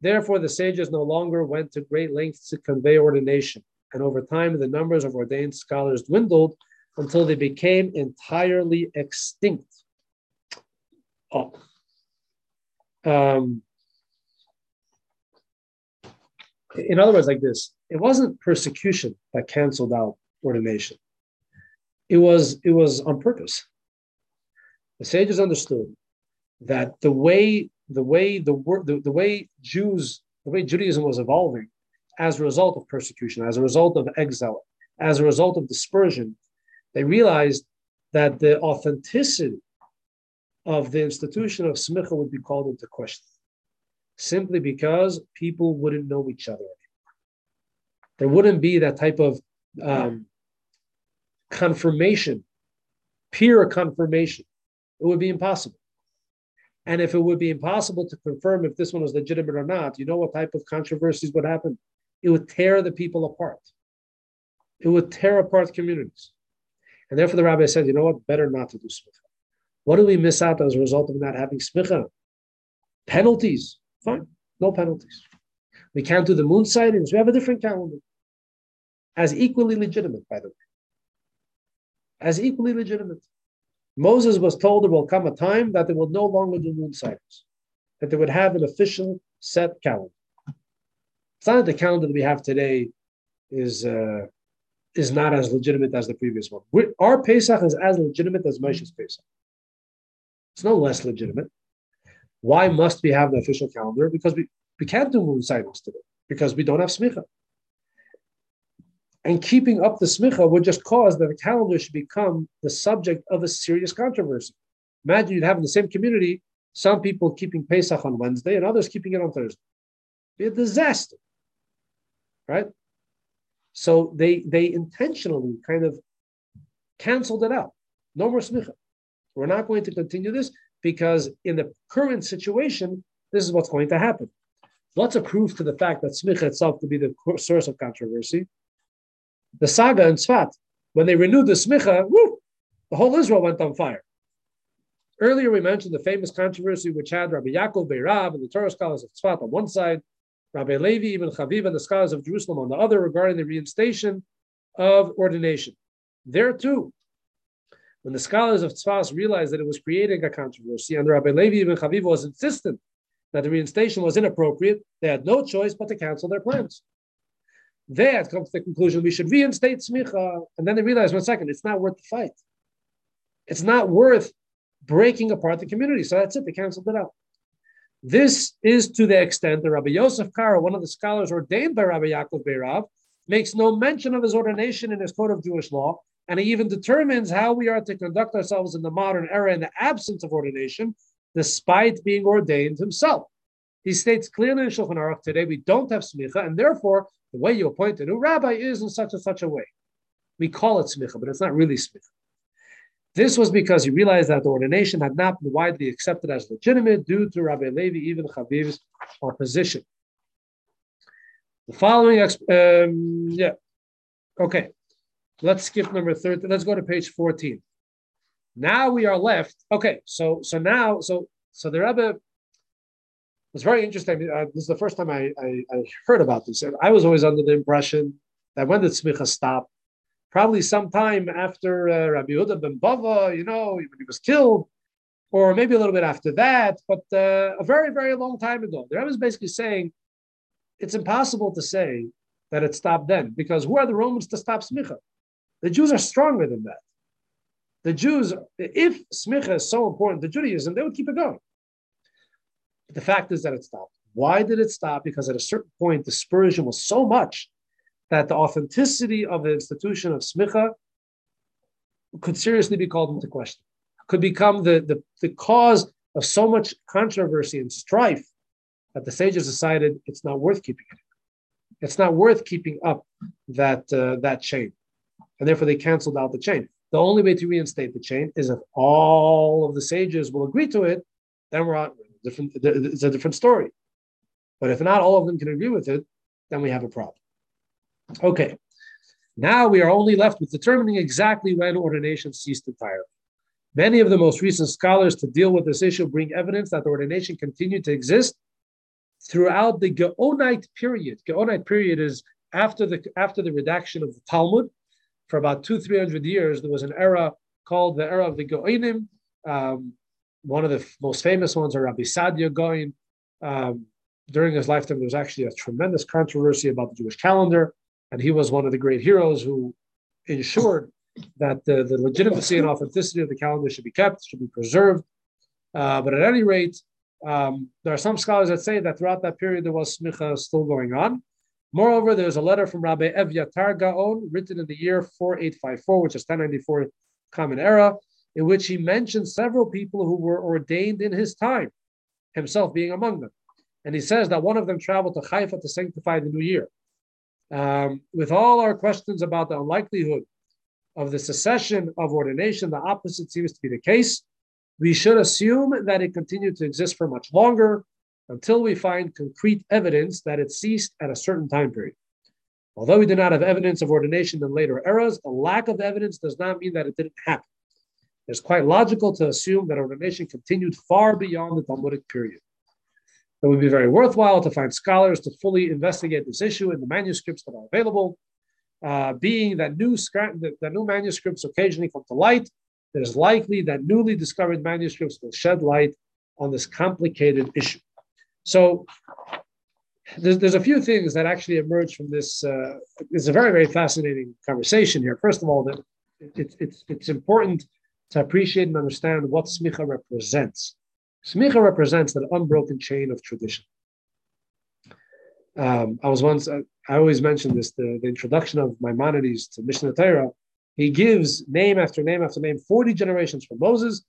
Therefore, the sages no longer went to great lengths to convey ordination. and over time the numbers of ordained scholars dwindled until they became entirely extinct. Oh. Um, in other words, like this, it wasn't persecution that canceled out ordination. It was it was on purpose. The sages understood that the way the way the, the, the way Jews the way Judaism was evolving as a result of persecution, as a result of exile, as a result of dispersion, they realized that the authenticity of the institution of smicha would be called into question, simply because people wouldn't know each other There wouldn't be that type of um, confirmation, peer confirmation. It would be impossible. And if it would be impossible to confirm if this one was legitimate or not, you know what type of controversies would happen? It would tear the people apart. It would tear apart communities. And therefore, the rabbi said, you know what? Better not to do smicha. What do we miss out as a result of not having smicha? Penalties. Fine. No penalties. We can't do the moon sightings. We have a different calendar. As equally legitimate, by the way. As equally legitimate. Moses was told there will come a time that they will no longer do moon cycles, that they would have an official set calendar. It's not that the calendar that we have today is uh, is not as legitimate as the previous one. We're, our Pesach is as legitimate as Moshe's Pesach. It's no less legitimate. Why must we have the official calendar? Because we, we can't do moon cycles today because we don't have smicha. And keeping up the smicha would just cause that the calendar should become the subject of a serious controversy. Imagine you'd have in the same community some people keeping Pesach on Wednesday and others keeping it on Thursday. Be a disaster, right? So they they intentionally kind of canceled it out. No more smicha. We're not going to continue this because in the current situation, this is what's going to happen. Lots of proof to the fact that smicha itself could be the source of controversy the saga in Tzfat, when they renewed the smicha, the whole Israel went on fire. Earlier, we mentioned the famous controversy which had Rabbi Yaakov Beirav and the Torah scholars of Tzfat on one side, Rabbi Levi ibn Chaviv and the scholars of Jerusalem on the other regarding the reinstation of ordination. There too, when the scholars of Tzfat realized that it was creating a controversy and Rabbi Levi ibn Chaviv was insistent that the reinstation was inappropriate, they had no choice but to cancel their plans they had come to the conclusion we should reinstate smicha, and then they realize one second, it's not worth the fight. It's not worth breaking apart the community. So that's it, they canceled it out. This is to the extent that Rabbi Yosef Karo, one of the scholars ordained by Rabbi Yaakov Beirav, makes no mention of his ordination in his code of Jewish law, and he even determines how we are to conduct ourselves in the modern era in the absence of ordination, despite being ordained himself. He states clearly in Shulchan Aruch today we don't have smicha, and therefore the way you appoint a new rabbi is in such and such a way. We call it smicha, but it's not really smicha. This was because he realized that the ordination had not been widely accepted as legitimate due to Rabbi Levi ibn Chaviv's opposition. The following, um, yeah, okay. Let's skip number 30. Let's go to page 14. Now we are left. Okay, so so now so so the Rebbe it's very interesting. Uh, this is the first time I, I, I, heard about this. I was always under the impression that when the smicha stopped, probably sometime after uh, Rabbi Yehuda ben Bava, you know, when he was killed, or maybe a little bit after that, but uh, a very, very long time ago. The Rebbe is basically saying it's impossible to say that it stopped then, because who are the Romans to stop smicha? The Jews are stronger than that. The Jews, if smicha is so important to Judaism, they would keep it going. But the fact is that it stopped. Why did it stop? Because at a certain point, dispersion was so much that the authenticity of the institution of smicha could seriously be called into question, could become the, the, the cause of so much controversy and strife that the sages decided it's not worth keeping it. It's not worth keeping up that, uh, that chain. And therefore, they canceled out the chain. The only way to reinstate the chain is if all of the sages will agree to it, then we're on, different, it's a different story. But if not all of them can agree with it, then we have a problem. Okay. Now we are only left with determining exactly when ordination ceased entirely. Many of the most recent scholars to deal with this issue bring evidence that the ordination continued to exist throughout the Geonite period. Geonite period is after the after the redaction of the Talmud, for about two three hundred years, there was an era called the era of the Geonim. Um, one of the most famous ones are Rabbi Saadia Gaon. Um, during his lifetime, there was actually a tremendous controversy about the Jewish calendar, and he was one of the great heroes who ensured that the, the legitimacy and authenticity of the calendar should be kept, should be preserved. Uh, but at any rate, um, there are some scholars that say that throughout that period there was smicha still going on. Moreover, there's a letter from Rabbi Evyatar Gaon written in the year 4854, which is 1094 Common Era, in which he mentions several people who were ordained in his time, himself being among them. And he says that one of them traveled to Haifa to sanctify the new year. Um, with all our questions about the unlikelihood of the cessation of ordination, the opposite seems to be the case. We should assume that it continued to exist for much longer until we find concrete evidence that it ceased at a certain time period. Although we do not have evidence of ordination in later eras, a lack of evidence does not mean that it didn't happen. It's quite logical to assume that ordination continued far beyond the Talmudic period. It would be very worthwhile to find scholars to fully investigate this issue in the manuscripts that are available. Uh, being that new, that, new manuscripts occasionally come to light, it is likely that newly discovered manuscripts will shed light on this complicated issue. So there's, there's a few things that actually emerge from this. Uh, it's a very, very fascinating conversation here. First of all, that it, it's, it's important to appreciate and understand what smicha represents. Smicha represents that unbroken chain of tradition. Um, I was once, I, always mention this, the, the, introduction of Maimonides to Mishnah Torah, he gives name after name after name, 40 generations from Moses,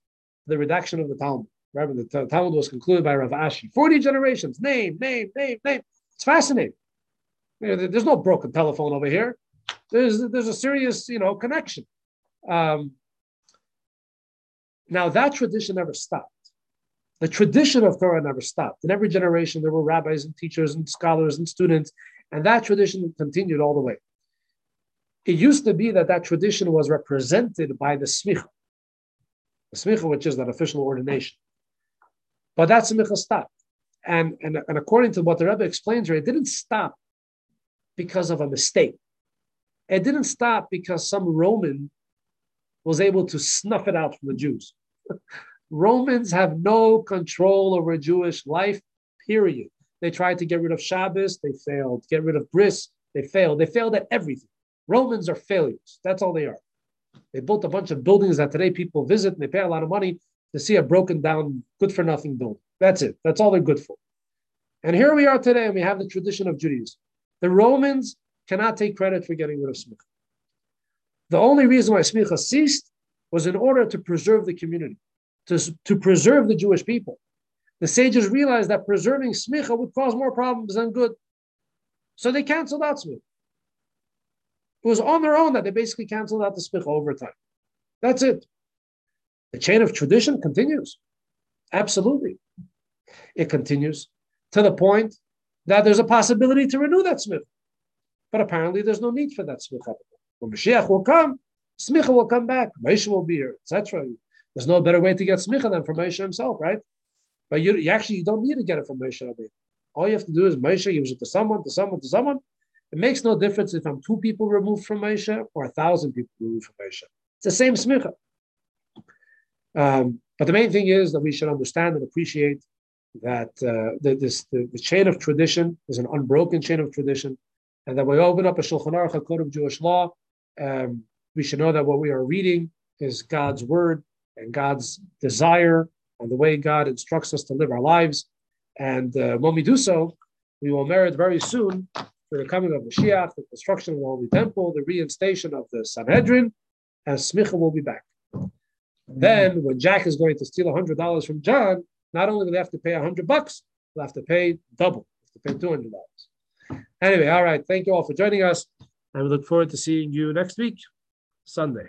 the redaction of the Talmud. Remember, the Talmud was concluded by Rav Ashi. 40 generations, name, name, name, name. It's fascinating. You know, there's no broken telephone over here. There's, there's a serious, you know, connection. Um, now, that tradition never stopped. The tradition of Torah never stopped. In every generation, there were rabbis and teachers and scholars and students, and that tradition continued all the way. It used to be that that tradition was represented by the smicha, the smicha, which is that official ordination. But that smicha stopped. And, and, and according to what the Rebbe explains here, it didn't stop because of a mistake. It didn't stop because some Roman was able to snuff it out from the Jews. Romans have no control over Jewish life, period. They tried to get rid of Shabbos, they failed. Get rid of Bris, they failed. They failed at everything. Romans are failures. That's all they are. They built a bunch of buildings that today people visit and they pay a lot of money to see a broken down, good for nothing building. That's it. That's all they're good for. And here we are today, and we have the tradition of Judaism. The Romans cannot take credit for getting rid of smicha. The only reason why smicha ceased was in order to preserve the community to, to preserve the Jewish people. The sages realized that preserving smicha would cause more problems than good. So they canceled out smicha. It was on their own that they basically canceled out the smicha over time. That's it. The chain of tradition continues. Absolutely. It continues to the point that there's a possibility to renew that smicha. But apparently there's no need for that smicha. When Mashiach will come, smicha will come back. Moshe will be here, etc. There's no better way to get smicha than from Moshe himself, right? But you, you, actually you don't need to get it from Moshe Rabbeinu. All you have to do is Moshe gives it to someone, to someone, to someone. It makes no difference if I'm two people removed from Moshe or a thousand people removed from Moshe. It's the same smicha. Um, but the main thing is that we should understand and appreciate that uh, the, this, the, the, chain of tradition is an unbroken chain of tradition, and that we open up a Shulchan Aruch, a code of Jewish law. Um, we should know that what we are reading is God's word, and God's desire and the way God instructs us to live our lives. And uh, when we do so, we will merit very soon for the coming of Mashiach, the construction of the Holy Temple, the reinstation of the Sanhedrin, and Smicha will be back. Then, when Jack is going to steal $100 from John, not only will they have to pay 100 bucks, they'll have to pay double, have to pay $200. Anyway, all right. Thank you all for joining us. And we look forward to seeing you next week, Sunday.